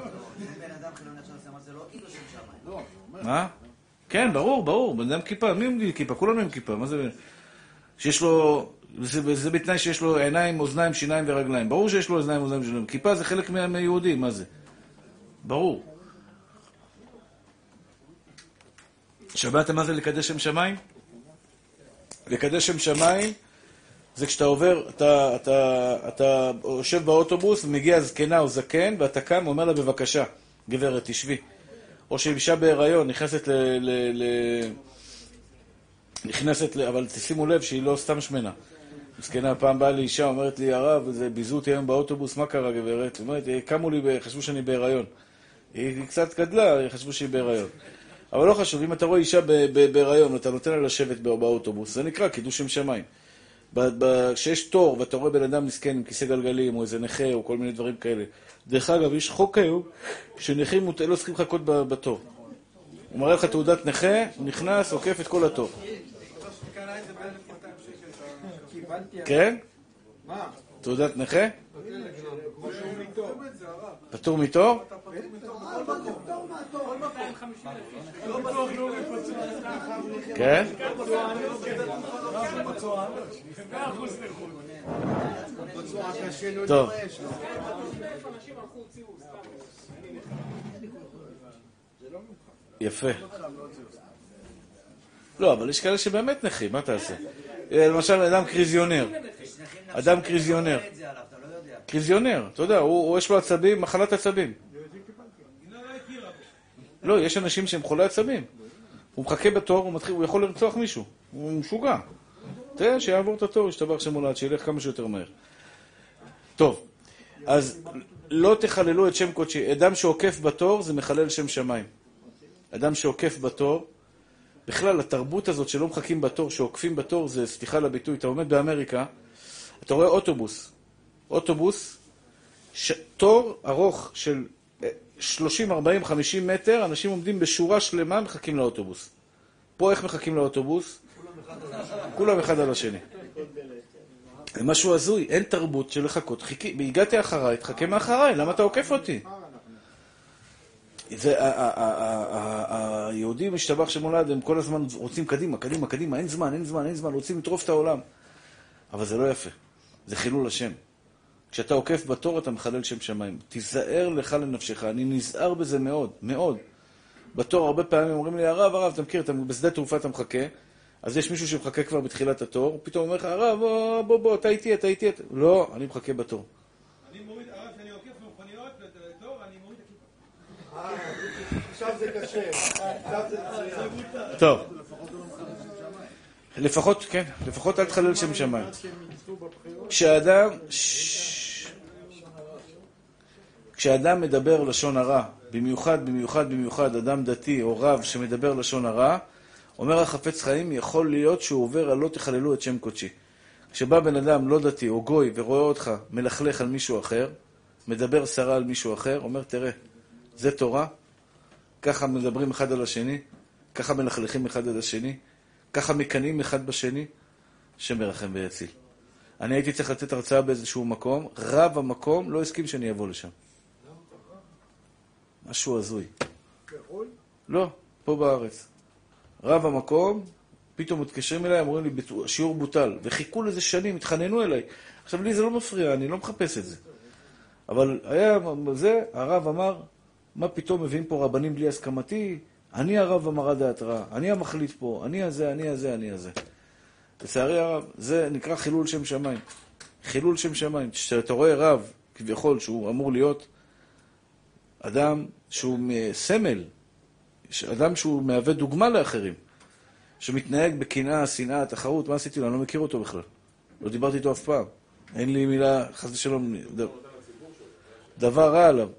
כאילו שמיים. מה? כן, ברור, ברור, בן אדם כיפה, מי עם כיפה? כולנו עם כיפה, מה זה... שיש לו... זה, זה בתנאי שיש לו עיניים, אוזניים, שיניים ורגליים. ברור שיש לו אוזניים, אוזניים ושיניים. כיפה זה חלק מה- מהיהודים, מה זה? ברור. שמעת מה זה לקדש שם שמיים? לקדש שם שמיים זה כשאתה עובר, אתה, אתה, אתה יושב באוטובוס ומגיע זקנה או זקן ואתה קם ואומר לה בבקשה, גברת, תשבי. או שאישה בהיריון נכנסת ל... ל, ל נכנסת, ל, אבל תשימו לב שהיא לא סתם שמנה. זקנה פעם באה לאישה, אומרת לי, הרב, זה ביזו אותי היום באוטובוס, מה קרה גברת? היא אומרת, קמו לי, חשבו שאני בהיריון. היא קצת גדלה, חשבו שהיא בהיריון. אבל לא חשוב, אם אתה רואה אישה בהיריון ואתה נותן לה לשבת בא- באוטובוס, זה נקרא קידוש שם שמיים. כשיש תור ואתה רואה בן אדם מסכן עם כיסא גלגלים או איזה נכה או כל מיני דברים כאלה. דרך אגב, יש חוק היום שנכים לא צריכים לחכות בתור. הוא מראה לך תעודת נכה, נכנס, עוקף את כל התור. כן? מה? תעודת נכה? פטור מתור. כן? טוב. יפה. לא, אבל יש כאלה שבאמת נכים, מה תעשה? אה, למשל, אדם קריזיונר. אדם קריזיונר. קריזיונר, אתה יודע, הוא, יש לו עצבים, מחלת עצבים. לא, יש אנשים שהם חולי עצבים. הוא מחכה בתור, הוא יכול לרצוח מישהו. הוא משוגע. תראה, שיעבור את התור, ישתבח שם מולד, שילך כמה שיותר מהר. טוב, אז לא תחללו את שם קודשי. אדם שעוקף בתור זה מחלל שם שמיים. אדם שעוקף בתור, בכלל, התרבות הזאת שלא מחכים בתור, שעוקפים בתור, זה, סליחה על הביטוי, אתה עומד באמריקה, אתה רואה אוטובוס, אוטובוס, ש... תור ארוך של אה, 30, 40, 50 מטר, אנשים עומדים בשורה שלמה, מחכים לאוטובוס. פה איך מחכים לאוטובוס? כולם אחד על השני. זה משהו הזוי, אין תרבות של לחכות. חיכי, הגעתי אחריי, תחכה מאחריי, למה אתה עוקף אותי? זה, היהודים משתבח שמולד, הם כל הזמן רוצים קדימה, קדימה, קדימה, אין זמן, אין זמן, אין זמן, רוצים לטרוף את העולם. אבל זה לא יפה, זה חילול השם. כשאתה עוקף בתור אתה מחלל שם שמיים. תיזהר לך לנפשך, אני נזהר בזה מאוד, מאוד. בתור הרבה פעמים אומרים לי, הרב, הרב, אתה מכיר, אתה בשדה תעופה אתה מחכה, אז יש מישהו שמחכה כבר בתחילת התור, פתאום אומר לך, הרב, בוא, בוא, בוא, אתה איתי, אתה איתי, אתה... לא, אני מחכה בתור. אני מוריד, הרב, כשאני עוקף במכוניות לתור, אני מוריד את הכיפה. טוב. לפחות, כן, לפחות אל תחלל שם שמיים. כשאדם... כשאדם מדבר לשון הרע, במיוחד, במיוחד, במיוחד אדם דתי או רב שמדבר לשון הרע, אומר החפץ חיים, יכול להיות שהוא עובר על לא תחללו את שם קודשי. כשבא בן אדם לא דתי או גוי ורואה אותך מלכלך על מישהו אחר, מדבר סרה על מישהו אחר, אומר, תראה, זה תורה, ככה מדברים אחד על השני, ככה מלכלכים אחד על השני, ככה מקנאים אחד בשני, השם ירחם ויציל. אני הייתי צריך לתת הרצאה באיזשהו מקום, רב המקום לא הסכים שאני אבוא לשם. משהו הזוי. לא, פה בארץ. רב המקום, פתאום מתקשרים אליי, אומרים לי, "בט- השיעור בוטל. וחיכו לזה שנים, התחננו אליי. עכשיו, לי זה לא מפריע, אני לא מחפש את זה. אבל היה זה, הרב אמר, מה פתאום מביאים פה רבנים בלי הסכמתי? אני הרב דעת רע, אני המחליט פה, אני הזה, אני הזה, אני הזה. לצערי הרב, זה נקרא חילול שם שמיים. חילול שם שמיים. כשאתה רואה רב, כביכול, שהוא אמור להיות אדם שהוא סמל, אדם שהוא מהווה דוגמה לאחרים, שמתנהג בקנאה, שנאה, תחרות, מה עשיתי לו? אני לא מכיר אותו בכלל. לא דיברתי איתו אף פעם. אין לי מילה, חס ושלום, דבר רע עליו.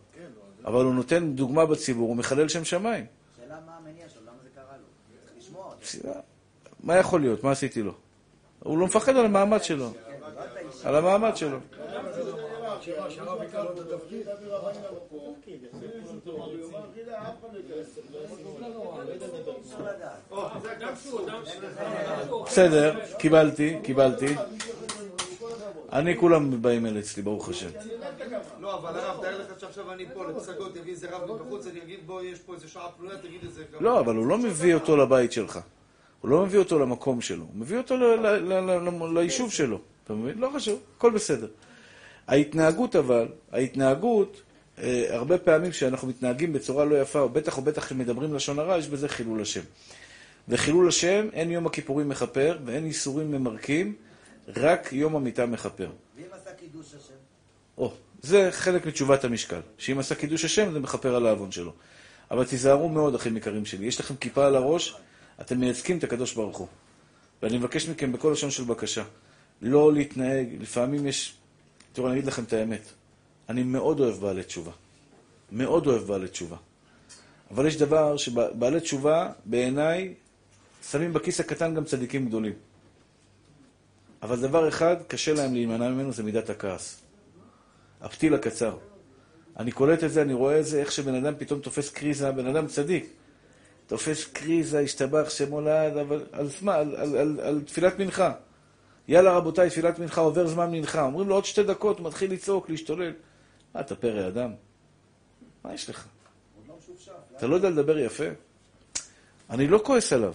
אבל הוא נותן דוגמה בציבור, הוא מחלל שם שמיים. שאלה מה המניע שלו, למה זה קרה לו? צריך לשמוע אותו. מה יכול להיות? מה עשיתי לו? הוא לא מפחד על המעמד שלו. כן. על המעמד שלו. בסדר, קיבלתי, קיבלתי. אני, כולם באים אל אצלי, ברוך השם. לא, אבל הרב, תאר לך שעכשיו אני פה לפסגות, יביא איזה רב מבחוץ, אני אגיד בוא, יש פה איזה שעה פנויה, תגיד את זה. לא, אבל הוא לא מביא אותו לבית שלך. הוא לא מביא אותו למקום שלו. הוא מביא אותו ליישוב שלו. אתה מבין? לא חשוב, הכל בסדר. ההתנהגות אבל, ההתנהגות, אה, הרבה פעמים כשאנחנו מתנהגים בצורה לא יפה, או בטח או בטח כשמדברים לשון הרע, יש בזה חילול השם. וחילול השם, אין יום הכיפורים מכפר, ואין ייסורים ממרקים, רק יום המיטה מכפר. ואם עשה קידוש השם? או, זה חלק מתשובת המשקל. שאם עשה קידוש השם, זה מכפר על העוון שלו. אבל תיזהרו מאוד, אחים יקרים שלי. יש לכם כיפה על הראש, אתם מייצגים את הקדוש ברוך הוא. ואני מבקש מכם בכל לשון של בקשה, לא להתנהג, לפעמים יש... תראו, אני אגיד לכם את האמת. אני מאוד אוהב בעלי תשובה. מאוד אוהב בעלי תשובה. אבל יש דבר שבעלי תשובה, בעיניי, שמים בכיס הקטן גם צדיקים גדולים. אבל דבר אחד, קשה להם להימנע ממנו, זה מידת הכעס. הפתיל הקצר. אני קולט את זה, אני רואה את זה, איך שבן אדם פתאום תופס קריזה, בן אדם צדיק. תופס קריזה, השתבח שמולד, אבל על, זמן, על, על, על, על תפילת מנחה. יאללה רבותיי, תפילת מנחה, עובר זמן מנחה. אומרים לו עוד שתי דקות, הוא מתחיל לצעוק, להשתולל. מה, אתה פרא אדם? מה יש לך? אתה לא יודע לדבר יפה? אני לא כועס עליו.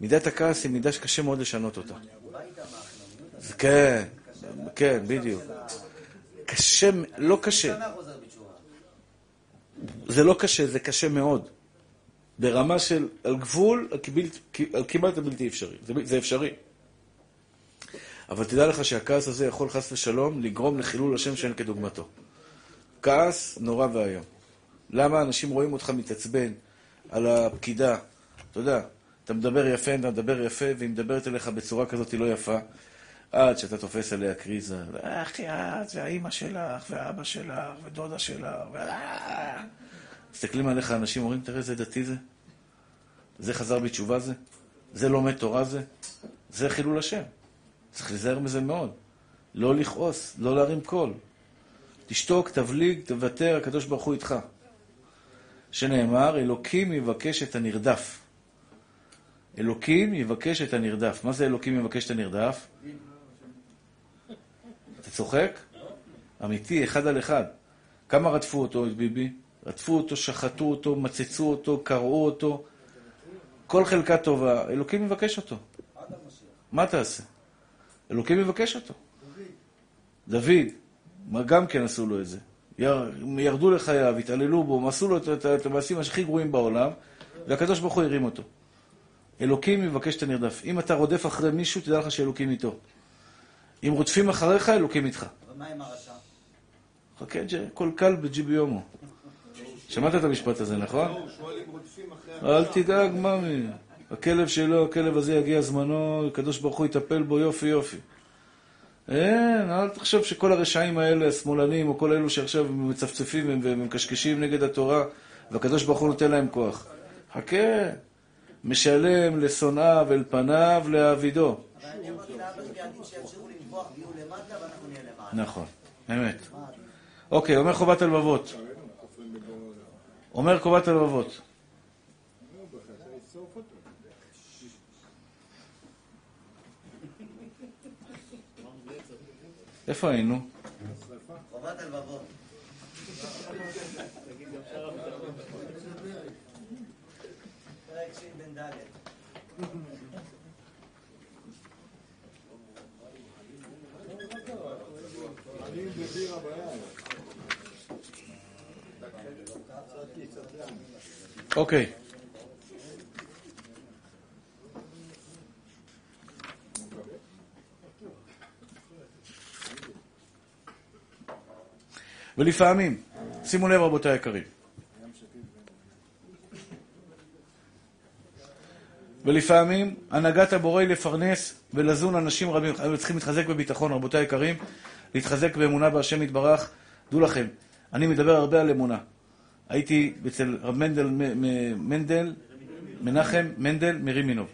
מידת הכעס היא מידה שקשה מאוד לשנות אותה. כן, כן, בדיוק. קשה, לא קשה. זה לא קשה, זה קשה מאוד. ברמה של, על גבול, על כמעט הבלתי אפשרי. זה אפשרי. אבל תדע לך שהכעס הזה יכול חס ושלום לגרום לחילול השם שאין כדוגמתו. כעס נורא ואיום. למה אנשים רואים אותך מתעצבן על הפקידה? אתה יודע, אתה מדבר יפה, אתה מדבר יפה, והיא מדברת אליך בצורה כזאת לא יפה, עד שאתה תופס עליה קריזה. אחי, את, והאימא שלך, והאבא שלך, ודודה שלך, ו... מסתכלים עליך אנשים, אומרים, תראה איזה דתי זה. זה חזר בתשובה זה? זה לומד תורה זה? זה חילול השם. צריך להיזהר מזה מאוד. לא לכעוס, לא להרים קול. תשתוק, תבליג, תוותר, הקדוש ברוך הוא איתך. שנאמר, אלוקים יבקש את הנרדף. אלוקים יבקש את הנרדף. מה זה אלוקים יבקש את הנרדף? אתה צוחק? אמיתי, אחד על אחד. כמה רדפו אותו, את ביבי? רדפו אותו, שחטו אותו, מצצו אותו, קרעו אותו. כל חלקה טובה, אלוקים יבקש אותו. מה תעשה? אלוקים יבקש אותו. דוד, מה גם כן עשו לו את זה. יר- ירדו לחייו, התעללו בו, עשו לו את- המעשים הכי גרועים בעולם, והקדוש ברוך הוא הרים אותו. אלוקים יבקש את הנרדף. אם אתה רודף אחרי מישהו, תדע לך שאלוקים איתו. אם רודפים אחריך, אלוקים איתך. אבל מה עם הרשע? חכה, ג'ה, כל קל בג'יבי הומו. שמעת את המשפט הזה, נכון? שואלים רודפים אחרי... אל תדאג, ממי. הכלב שלו, הכלב הזה יגיע זמנו, הקדוש ברוך הוא יטפל בו יופי יופי. אין, אל תחשוב שכל הרשעים האלה, השמאלנים, או כל אלו שעכשיו מצפצפים ומקשקשים נגד התורה, והקדוש ברוך הוא נותן להם כוח. חכה, משלם לשונאיו אל פניו להעבידו. אבל אני אמרתי לאבא שלי, עדיף נכון, אמת. אוקיי, אומר חובת הלבבות. אומר חובת הלבבות. איפה היינו? חובת הלבבות. פרק ש"ד. אוקיי. ולפעמים, שימו לב רבותיי היקרים, ולפעמים הנהגת הבורא היא לפרנס ולזון אנשים רבים. אנחנו צריכים להתחזק בביטחון, רבותיי היקרים, להתחזק באמונה בהשם יתברך. דעו לכם, אני מדבר הרבה על אמונה. הייתי אצל רב מנדל, מנדל, מנחם מנדל מרימינוב.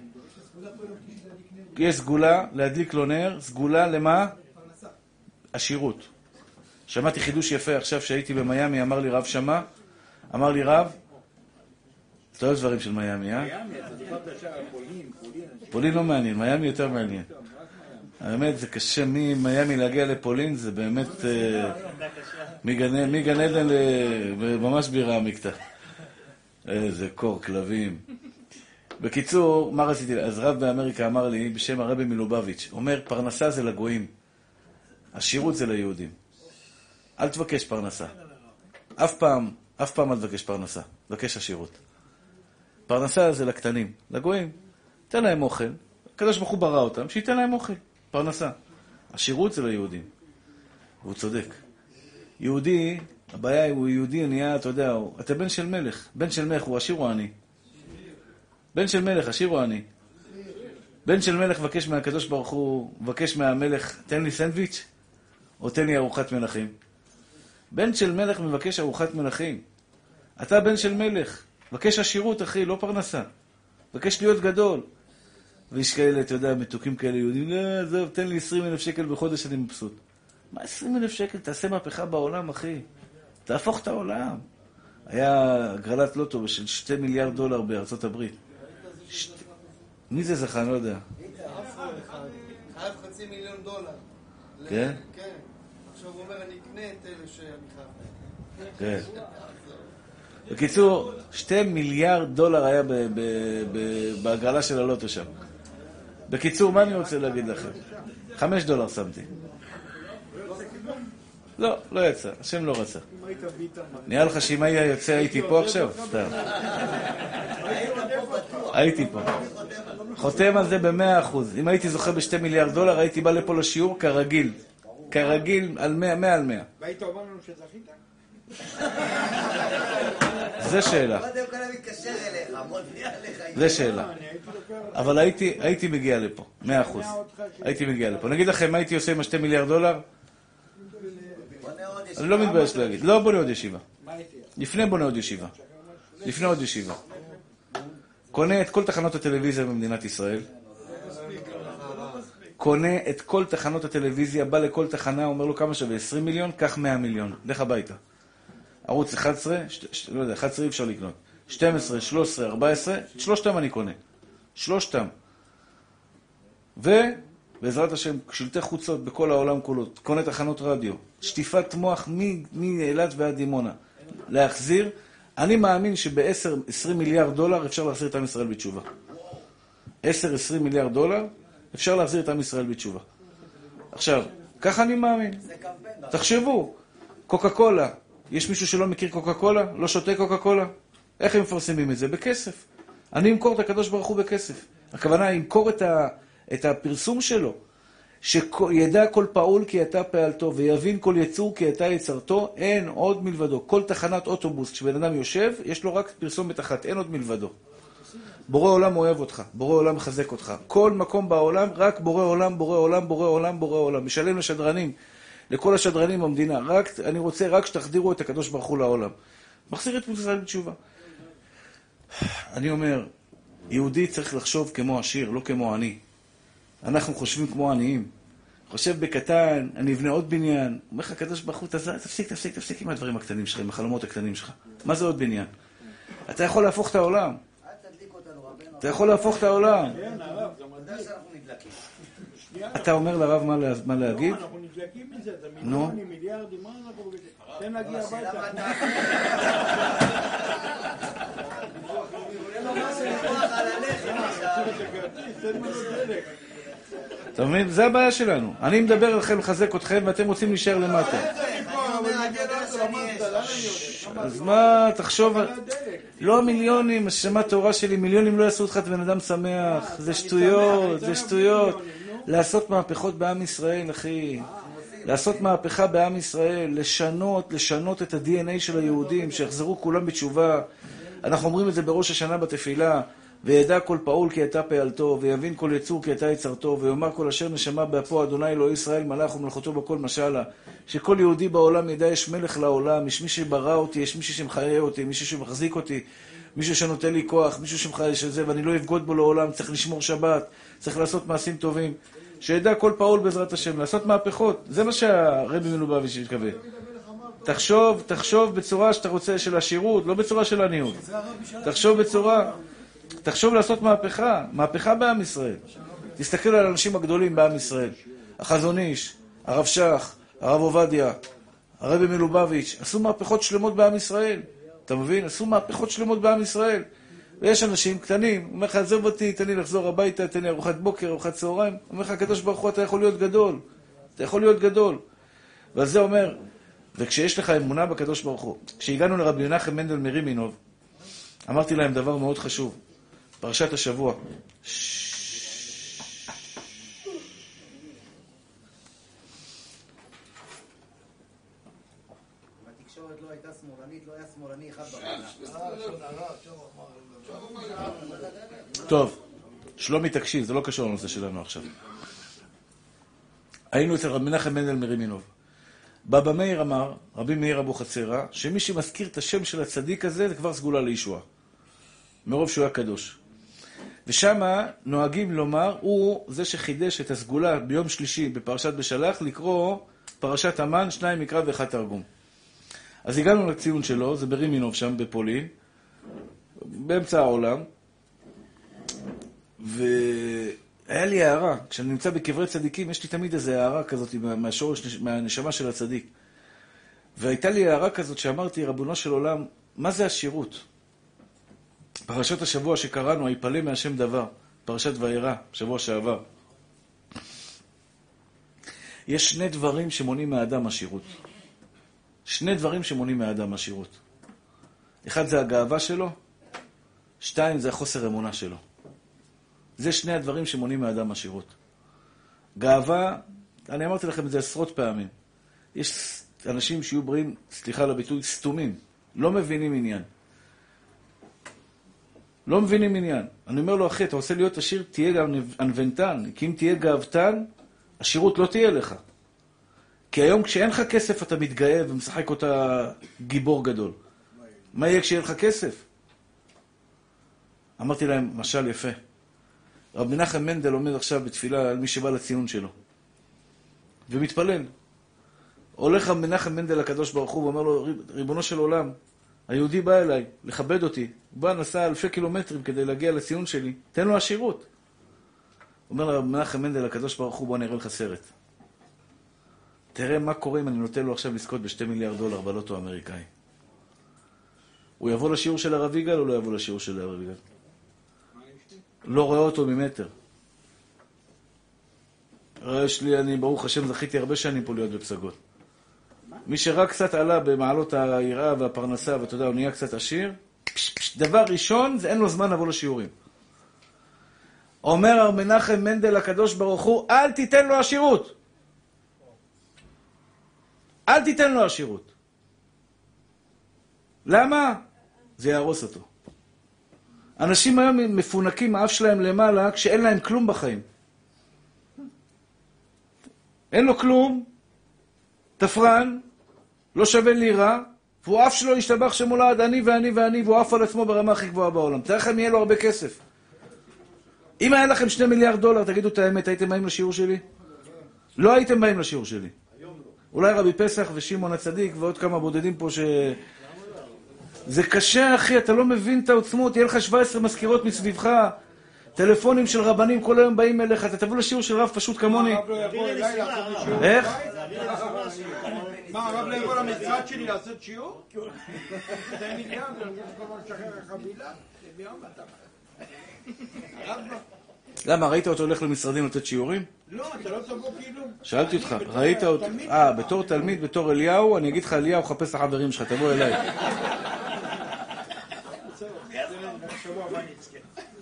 יש סגולה להדליק לו נר, סגולה למה? עשירות. שמעתי חידוש יפה עכשיו שהייתי במיאמי, אמר לי רב שמע, אמר לי רב, אתה אוהב דברים של מיאמי, אה? מיאמי, אתה דיברת ישר על פולין, פולין. פולין לא מעניין, מיאמי יותר מעניין. האמת, זה קשה ממיאמי להגיע לפולין, זה באמת אה, מגן עדן ל- ממש בירה עמיקתא. איזה קור כלבים. בקיצור, מה רציתי? אז רב באמריקה אמר לי, בשם הרבי מלובביץ', אומר, פרנסה זה לגויים, עשירות זה ליהודים. אל תבקש פרנסה. אף פעם, אף פעם אל תבקש פרנסה, תבקש עשירות. פרנסה זה לקטנים, לגויים. תן להם אוכל, הקדוש ברוך הוא ברא אותם, שייתן להם אוכל, פרנסה. עשירות זה ליהודים. והוא צודק. יהודי, הבעיה היא, הוא יהודי נהיה, אתה יודע, הוא, אתה בן של מלך. בן של מלך הוא עשיר או עני? בן של מלך, עשיר או עני? בן של מלך מבקש מהקדוש ברוך הוא, מבקש מהמלך, תן לי סנדוויץ', או תן לי ארוחת מלכים. בן של מלך מבקש ארוחת מלכים. אתה בן של מלך, מבקש עשירות, אחי, לא פרנסה. מבקש להיות גדול. ויש כאלה, אתה יודע, מתוקים כאלה יהודים, לא, עזוב, תן לי 20 אלף שקל בחודש, אני מבסוט. מה 20 אלף שקל? תעשה מהפכה בעולם, אחי. תהפוך את העולם. היה הגרלת לוטו של 2 מיליארד דולר בארצות הברית. מי זה זכה? אני לא יודע. חייב חצי מיליון דולר. כן? כן. עכשיו הוא אומר, אני אקנה את אלה שאני חייב. כן. בקיצור, 2 מיליארד דולר היה בהגרלה של הלוטו שם. בקיצור, מה אני רוצה להגיד לכם? 5 דולר שמתי. לא, לא יצא, השם לא רצה. נראה לך שאם היה יוצא הייתי פה עכשיו? סתם. הייתי פה. חותם על זה במאה אחוז. אם הייתי זוכה בשתי מיליארד דולר, הייתי בא לפה לשיעור כרגיל. כרגיל, על מאה, מאה על מאה. והיית אומר לנו שזכית? זה שאלה. זה שאלה. אבל הייתי, מגיע לפה, מאה אחוז. הייתי מגיע לפה. נגיד לכם, מה הייתי עושה עם השתי מיליארד דולר? אני לא מתבייש להגיד. לא בונה עוד ישיבה. לפני בונה עוד ישיבה. לפני עוד ישיבה. קונה את כל תחנות הטלוויזיה במדינת ישראל. קונה את כל תחנות הטלוויזיה, בא לכל תחנה, אומר לו כמה שווה? 20 מיליון? קח 100 מיליון. לך הביתה. ערוץ 11, ש... ש... לא יודע, 11 אי אפשר לקנות. 12, 13, 14, את שלושתם אני קונה. שלושתם. ובעזרת השם, שלטי חוצות בכל העולם כולו, קונה תחנות רדיו, שטיפת מוח מאילת ועד דימונה. להחזיר, אני מאמין שב-10-20 מיליארד דולר אפשר להחזיר את עם ישראל בתשובה. 10-20 מיליארד דולר אפשר להחזיר את עם ישראל בתשובה. עכשיו, ככה אני מאמין. קמפיין. תחשבו, קוקה קולה, יש מישהו שלא מכיר קוקה קולה? לא שותה קוקה קולה? איך הם מפרסמים את זה? בכסף. אני אמכור את הקדוש ברוך הוא בכסף. הכוונה, ימכור את, ה, את הפרסום שלו, שידע כל פעול כי אתה פעלתו, ויבין כל יצור כי אתה יצרתו, אין עוד מלבדו. כל תחנת אוטובוס, כשבן אדם יושב, יש לו רק פרסומת אחת, אין עוד מלבדו. בורא עולם אוהב אותך, בורא עולם מחזק אותך. כל מקום בעולם, רק בורא עולם, בורא עולם, בורא עולם, בורא עולם. משלם לשדרנים, לכל השדרנים במדינה. רק, אני רוצה רק שתחדירו את הקדוש ברוך הוא לעולם. מחזיר את ישראל בתשובה. אני אומר, יהודי צריך לחשוב כמו עשיר, לא כמו עני. אנחנו חושבים כמו עניים. חושב בקטן, אני אבנה עוד בניין. אומר לך הקדוש ברוך הוא, "תז- תפסיק, תפסיק, תפסיק עם הדברים הקטנים שלך, עם החלומות הקטנים שלך. מה זה עוד בניין? אתה יכול להפוך את העולם. אתה יכול להפוך את העולם. כן, הרב, גם אתה יודע שאנחנו נדלקים. אתה אומר לרב מה לה- מה להגיד? לא, אנחנו נדלקים מזה, זה נו. מיליונים, מיליארדים, מה אנחנו... תן להגיע הביתה. אתה... תן לנו דלק. אתה מבין? זה הבעיה שלנו. אני מדבר עליכם לחזק אתכם ואתם רוצים להישאר למטה. אז מה, תחשוב... לא מיליונים, השמה טהורה שלי, מיליונים לא יעשו אותך את בן אדם שמח. זה שטויות, זה שטויות. לעשות מהפכות בעם ישראל, אחי. לעשות מהפכה בעם ישראל, לשנות, לשנות את ה-DNA של היהודים, שיחזרו כולם בתשובה. אנחנו אומרים את זה בראש השנה בתפילה, וידע כל פעול כי אתה פעלתו, ויבין כל יצור כי אתה יצרתו, ויאמר כל אשר נשמה באפו אדוני אלוהי ישראל מלאך ומלכותו בכל משלה. שכל יהודי בעולם ידע יש מלך לעולם, יש מי שברא אותי, יש מישהו שמחיה אותי, מישהו שמחזיק אותי, מישהו שנותן לי כוח, מישהו שמחיה שזה, ואני לא אבגוד בו לעולם, צריך לשמור שבת, צריך לעשות מעשים טובים. שידע כל פעול בעזרת השם, לעשות מהפכות. זה מה שהרבי מלובביץ' מתכוון. תחשוב, תחשוב בצורה שאתה רוצה, של השירות, לא בצורה של עניות. תחשוב בצורה, תחשוב לעשות מהפכה, מהפכה בעם ישראל. תסתכל על האנשים הגדולים בעם ישראל. החזון איש, הרב שך, הרב עובדיה, הרבי מלובביץ', עשו מהפכות שלמות בעם ישראל. אתה מבין? עשו מהפכות שלמות בעם ישראל. ויש אנשים קטנים, אומר לך, עזוב אותי, תן לי לחזור הביתה, תן לי ארוחת בוקר, ארוחת צהריים. אומר לך, הקדוש ברוך הוא, אתה יכול להיות גדול. אתה יכול להיות גדול. ועל זה אומר, וכשיש לך אמונה בקדוש ברוך הוא, כשהגענו לרבי מנחם מנדל מרימינוב, אמרתי להם דבר מאוד חשוב, פרשת השבוע. התקשורת לא הייתה שמאלנית, לא היה שמאלני אחד במדינה. טוב, שלומי תקשיב, זה לא קשור לנושא שלנו עכשיו. היינו אצל רבי מנחם מנדל מרימינוב. בבא מאיר אמר, רבי מאיר אבוחצירא, שמי שמזכיר את השם של הצדיק הזה, זה כבר סגולה לישועה. מרוב שהוא היה קדוש. ושמה נוהגים לומר, הוא זה שחידש את הסגולה ביום שלישי בפרשת בשלח, לקרוא פרשת המן, שניים מקרא ואחד תרגום. אז הגענו לציון שלו, זה ברימינוב שם בפולין, באמצע העולם, והיה לי הערה, כשאני נמצא בקברי צדיקים, יש לי תמיד איזו הערה כזאת מה- מהשורש, מהנשמה של הצדיק. והייתה לי הערה כזאת שאמרתי, רבונו של עולם, מה זה השירות? פרשת השבוע שקראנו, היפלא מהשם דבר, פרשת וירא, שבוע שעבר. יש שני דברים שמונעים מהאדם השירות. שני דברים שמונעים מהאדם השירות. אחד זה הגאווה שלו, שתיים זה החוסר אמונה שלו. זה שני הדברים שמונעים מהאדם השירות. גאווה, אני אמרתי לכם את זה עשרות פעמים. יש אנשים שיהיו בריאים, סליחה על הביטוי, סתומים, לא מבינים עניין. לא מבינים עניין. אני אומר לו, אחי, אתה רוצה להיות עשיר, תהיה גם ענוונתן, כי אם תהיה גאוותן, השירות לא תהיה לך. כי היום כשאין לך כסף אתה מתגאה ומשחק אותה גיבור גדול. מה יהיה כשיהיה לך כסף? אמרתי להם, משל יפה. רב מנחם מנדל עומד עכשיו בתפילה על מי שבא לציון שלו. ומתפלל. הולך רב מנחם מנדל לקדוש ברוך הוא ואומר לו, ריבונו של עולם, היהודי בא אליי לכבד אותי. הוא בא, נסע אלפי קילומטרים כדי להגיע לציון שלי, תן לו עשירות. אומר לרב מנחם מנדל לקדוש ברוך הוא, בוא אני אראה לך סרט. תראה מה קורה אם אני נותן לו עכשיו לזכות בשתי מיליארד דולר בלוטו האמריקאי. הוא יבוא לשיעור של הרב יגאל או לא יבוא לשיעור של הרב יגאל? לא רואה אותו ממטר. יש לי, אני ברוך השם זכיתי הרבה שנים פה להיות בפסגות. מי שרק קצת עלה במעלות היראה והפרנסה, ואתה יודע, הוא נהיה קצת עשיר, פש, פש, דבר ראשון, זה אין לו זמן לבוא לשיעורים. אומר הרב מנחם מנדל הקדוש ברוך הוא, אל תיתן לו עשירות. אל תיתן לו עשירות. למה? זה יהרוס אותו. אנשים היום מפונקים, האף שלהם למעלה, כשאין להם כלום בחיים. אין לו כלום, תפרן, לא שווה לירה, והוא אף שלו ישתבח שמולד, אני ואני ואני, והוא עף על עצמו ברמה הכי גבוהה בעולם. תאר לכם, יהיה לו הרבה כסף. אם היה לכם שני מיליארד דולר, תגידו את האמת, הייתם באים לשיעור שלי? לא הייתם באים לשיעור שלי. אולי רבי פסח ושמעון הצדיק ועוד כמה בודדים פה ש... זה קשה, אחי, אתה לא מבין את העוצמות, יהיה לך 17 מזכירות מסביבך, טלפונים של רבנים כל היום באים אליך, אתה תבוא לשיעור של רב פשוט כמוני. לא לי? איך? מה, הרב לא יבוא למשרד שלי לעשות שיעור? שתי מיליארד, אני רוצה כל הזמן לשחרר חבילה? הרב לא- למה, ראית אותו הולך למשרדים לתת שיעורים? לא, אתה לא תבוא כאילו... שאלתי אותך, ראית אותו? אה. בתור תלמיד, בתור אליהו, אני אגיד לך, אליהו, חפש את החברים שלך, תבוא אליי.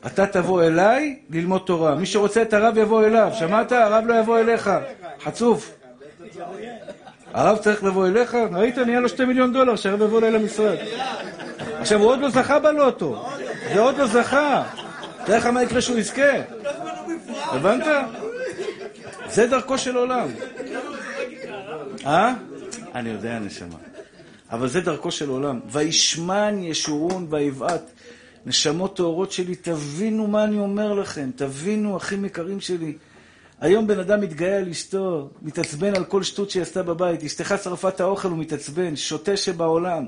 אתה תבוא אליי ללמוד תורה. מי שרוצה את הרב יבוא אליו. שמעת? הרב לא יבוא אליך. חצוף. הרב צריך לבוא אליך? ראית? נהיה לו שתי מיליון דולר שהרב יבוא אליי למשרד. עכשיו, הוא עוד לא זכה בלוטו. זה עוד לא זכה. תאר לך מה יקרה שהוא יזכה. הבנת? זה דרכו של עולם. אה? אני יודע, נשמה. אבל זה דרכו של עולם. וישמן ישורון ויבעט. נשמות טהורות שלי, תבינו מה אני אומר לכם. תבינו, אחים יקרים שלי. היום בן אדם מתגאה על אשתו, מתעצבן על כל שטות שהיא עשתה בבית, אשתך שרפה את האוכל, הוא מתעצבן, שוטה שבעולם.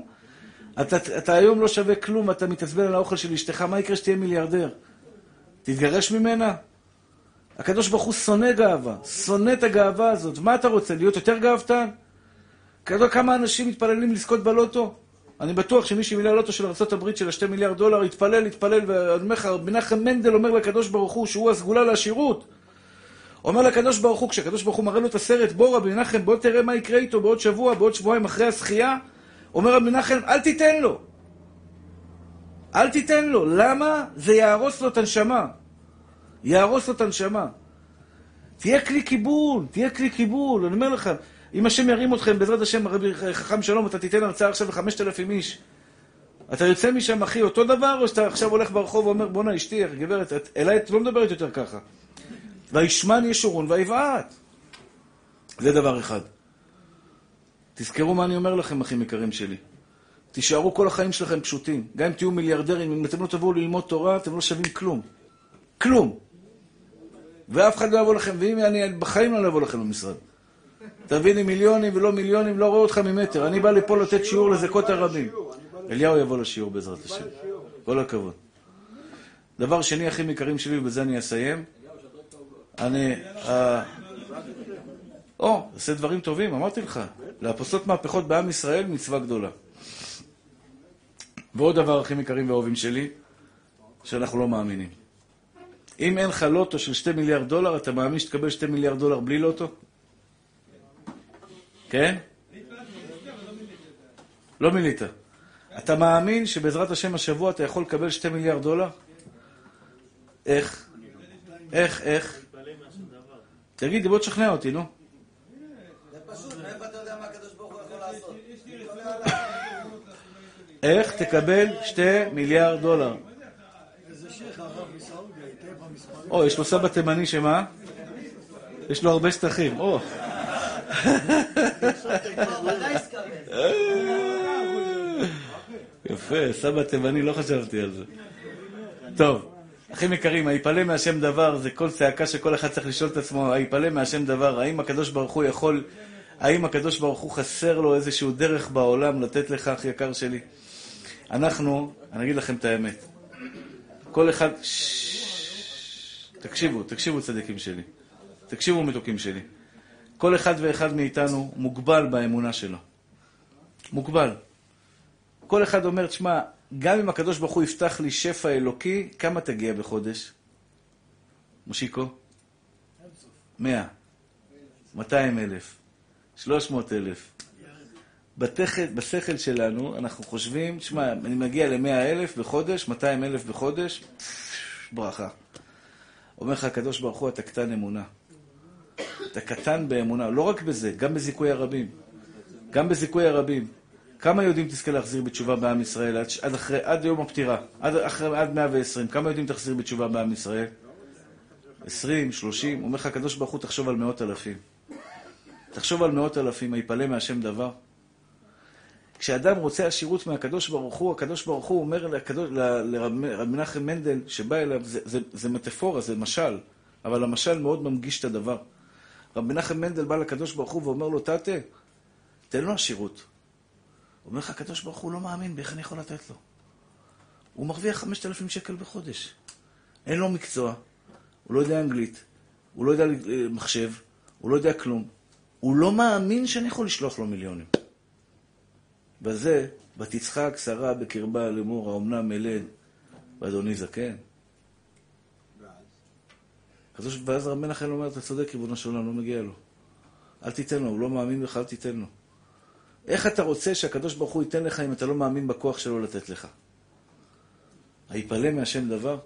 אתה, אתה היום לא שווה כלום, אתה מתעצבן על האוכל של אשתך, מה יקרה שתהיה מיליארדר? תתגרש ממנה? הקדוש ברוך הוא שונא גאווה, שונא את הגאווה הזאת. מה אתה רוצה, להיות יותר גאוותן? אתה כמה אנשים מתפללים לזכות בלוטו? אני בטוח שמי שמילא לוטו של ארה"ב של השתי מיליארד דולר, יתפלל, יתפלל, ואני אומר לך, מנחם מנדל אומר לקדוש ברוך הוא שהוא הסגולה לעשירות. אומר לקדוש ברוך הוא, כשהקדוש ברוך הוא מראה לו את הסרט, בוא רבי מנחם, בוא תראה מה יקרה איתו בעוד שבוע, בעוד שבועיים אחרי הזכייה, אומר רבי מנחם, אל תיתן לו. אל תיתן לו. למה? זה יהרוס לו את הנשמה. יהרוס לו את הנשמה. תהיה כלי קיבול, תהיה כלי קיבול, אני אומר לך, אם השם ירים אתכם, בעזרת השם, רבי חכם שלום, אתה תיתן הרצאה עכשיו לחמשת אלפים איש. אתה יוצא משם, אחי, אותו דבר, או שאתה עכשיו הולך ברחוב ואומר, בואנה, אשתי, גברת, את, אליי את לא מדברת יותר ככה. וישמן ישורון ויבעט. זה דבר אחד. תזכרו מה אני אומר לכם, אחים יקרים שלי. תישארו כל החיים שלכם פשוטים. גם אם תהיו מיליארדרים, אם אתם לא תבואו ללמוד תורה, אתם לא שווים כלום. כלום. ואף אחד לא יבוא לכם, ואם אני בחיים לא אבוא לכם למשרד. תביא לי מיליונים ולא מיליונים, לא רואה אותך ממטר. אני בא לפה לתת שיעור לזכות הרבים. אליהו יבוא לשיעור בעזרת השם. כל הכבוד. דבר שני, אחים יקרים שלי, ובזה אני אסיים. אני... אה, או, עושה דברים טובים, אמרתי לך. לעשות מהפכות בעם ישראל, מצווה גדולה. ועוד דבר, אחים יקרים ואהובים שלי, שאנחנו לא מאמינים. אם אין לך לוטו של 2 מיליארד דולר, אתה מאמין שתקבל 2 מיליארד דולר בלי לוטו? כן? לא מילאת. אתה מאמין שבעזרת השם השבוע אתה יכול לקבל 2 מיליארד דולר? איך? איך, איך? תגיד, בוא תשכנע אותי, נו. זה פשוט, איך תקבל 2 מיליארד דולר? או, יש לו סבא תימני שמה? יש לו הרבה שטחים, או. יפה, סבא תימני, לא חשבתי על זה. טוב, אחים יקרים, היפלא מהשם דבר, זה כל צעקה שכל אחד צריך לשאול את עצמו, היפלא מהשם דבר, האם הקדוש ברוך הוא יכול, האם הקדוש ברוך הוא חסר לו איזשהו דרך בעולם לתת לך, אח יקר שלי? אנחנו, אני אגיד לכם את האמת, כל אחד, תקשיבו, תקשיבו צדיקים שלי, תקשיבו מתוקים שלי. כל אחד ואחד מאיתנו מוגבל באמונה שלו. מוגבל. כל אחד אומר, תשמע, גם אם הקדוש ברוך הוא יפתח לי שפע אלוקי, כמה תגיע בחודש? מושיקו? מאה. מאתיים אלף. שלוש מאות אלף. בתכת, בשכל שלנו, אנחנו חושבים, תשמע, אני מגיע למאה אלף בחודש, מאתיים אלף בחודש, ברכה. אומר לך הקדוש ברוך הוא, אתה קטן אמונה. אתה קטן באמונה, לא רק בזה, גם בזיכוי הרבים. גם בזיכוי הרבים. כמה יהודים תזכה להחזיר בתשובה בעם ישראל עד, עד, אחרי, עד יום הפטירה? עד, אחרי, עד 120. כמה יהודים תחזיר בתשובה בעם ישראל? 20, 30. אומר לך הקדוש ברוך הוא, תחשוב על מאות אלפים. תחשוב על מאות אלפים, היפלא מהשם דבר. כשאדם רוצה עשירות מהקדוש ברוך הוא, הקדוש ברוך הוא אומר לקדוש, לרב רב מנחם מנדל, שבא אליו, זה, זה, זה מטאפורה, זה משל, אבל המשל מאוד ממגיש את הדבר. רב מנחם מנדל בא לקדוש ברוך הוא ואומר לו, תתה, תן לו עשירות. אומר לך, הקדוש ברוך הוא לא מאמין, באיך אני יכול לתת לו? הוא מרוויח 5,000 שקל בחודש. אין לו מקצוע, הוא לא יודע אנגלית, הוא לא יודע אה, מחשב, הוא לא יודע כלום. הוא לא מאמין שאני יכול לשלוח לו מיליונים. בזה, ותצחק שרה בקרבה לאמור, האומנם אלד, ואדוני זקן. הקדוש- ואז רב מנחם אומר, אתה צודק, ריבונו של עולם, לא מגיע לו. אל תיתן לו, הוא לא מאמין בך, אל תיתן לו. איך אתה רוצה שהקדוש ברוך הוא ייתן לך אם אתה לא מאמין בכוח שלו לתת לך? היפלא מהשם דבר?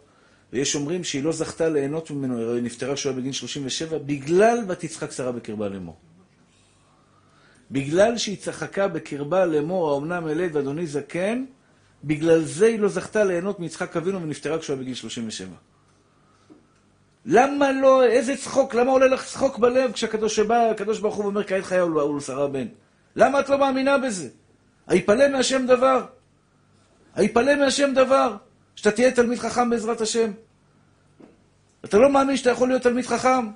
ויש אומרים שהיא לא זכתה ליהנות ממנו, היא נפטרה כשהוא היה בגיל 37, בגלל ותצחק שרה בקרבה לאמור. בגלל שהיא צחקה בקרבה לאמור, האומנם אלד ואדוני זקן, בגלל זה היא לא זכתה ליהנות מיצחק אבינו ונפטרה כשהוא היה בגיל 37. למה לא, איזה צחוק, למה עולה לך צחוק בלב כשהקדוש שבא, הקדוש ברוך הוא אומר כעת חיה ולשרה בן? למה את לא מאמינה בזה? היפלא מהשם דבר. היפלא מהשם דבר. שאתה תהיה תלמיד חכם בעזרת השם. אתה לא מאמין שאתה יכול להיות תלמיד חכם?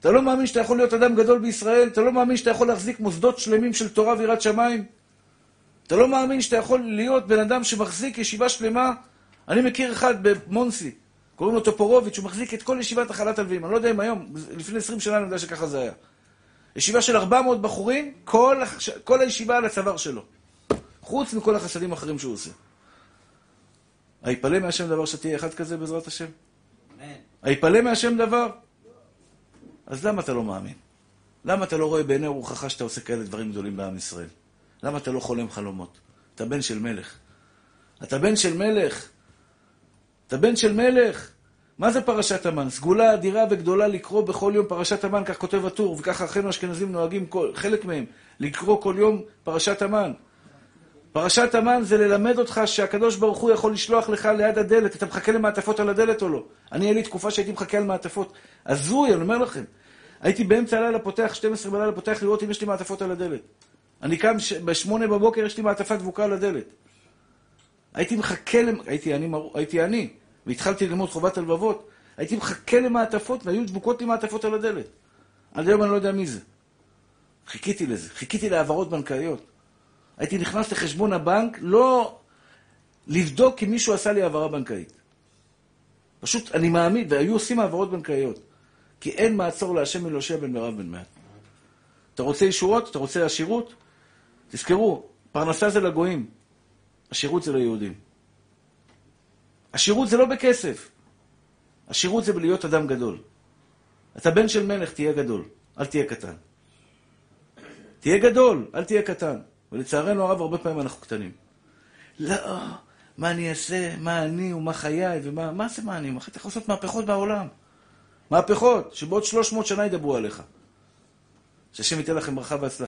אתה לא מאמין שאתה יכול להיות אדם גדול בישראל? אתה לא מאמין שאתה יכול להחזיק מוסדות שלמים של תורה ויראת שמיים? אתה לא מאמין שאתה יכול להיות בן אדם שמחזיק ישיבה שלמה? אני מכיר אחד במונסי, קוראים לו טופורוביץ', הוא מחזיק את כל ישיבת החלת הלווים. אני לא יודע אם היום, לפני 20 שנה אני יודע שככה זה היה. ישיבה של 400 בחורים, כל, כל הישיבה על הצוואר שלו. חוץ מכל החסדים האחרים שהוא עושה. היפלא מהשם דבר שתהיה אחד כזה בעזרת השם? אמן. היפלא מהשם דבר? אז למה אתה לא מאמין? למה אתה לא רואה בעיני רוחך שאתה עושה כאלה דברים גדולים בעם ישראל? למה אתה לא חולם חלומות? אתה בן של מלך. אתה בן של מלך. אתה בן של מלך. מה זה פרשת המן? סגולה אדירה וגדולה לקרוא בכל יום פרשת המן, כך כותב הטור, וככה אחינו האשכנזים נוהגים, חלק מהם, לקרוא כל יום פרשת המן. פרשת המן זה ללמד אותך שהקדוש ברוך הוא יכול לשלוח לך ליד הדלת. אתה מחכה למעטפות על הדלת או לא? אני, היה לי תקופה שהייתי מחכה על מעטפות. הזוי, אני אומר לכם. הייתי באמצע הלילה פותח, 12 בלילה פותח לראות אם יש לי מעטפות על הדלת. אני קם ש- בשמונה בבוקר, יש לי מעטפה דבוקה על הדלת. הייתי מחכה, למ... הייתי אני, מר- הייתי אני, והתחלתי ללמוד חובת הלבבות. הייתי מחכה למעטפות, והיו דבוקות לי מעטפות על הדלת. עד היום אני לא יודע מי זה. חיכיתי לזה, חיכיתי להעברות בנקאיות. הייתי נכנס לחשבון הבנק, לא לבדוק אם מישהו עשה לי העברה בנקאית. פשוט, אני מאמין, והיו עושים העברות בנקאיות. כי אין מעצור להשם אלושיע בן מירב בן מעט. אתה רוצה ישועות? אתה רוצה עשירות? תזכרו, פרנסה זה לגויים, עשירות זה ליהודים. עשירות זה לא בכסף, עשירות זה בלהיות אדם גדול. אתה בן של מלך, תהיה גדול, אל תהיה קטן. תהיה גדול, אל תהיה קטן. ולצערנו הרב, הרבה פעמים אנחנו קטנים. לא, מה אני אעשה, מה אני ומה חיי ומה... מה זה מה אני? אתה יכול לעשות מהפכות בעולם. מהפכות, שבעוד 300 שנה ידברו עליך. שהשם ייתן לכם ברכה והצלחה.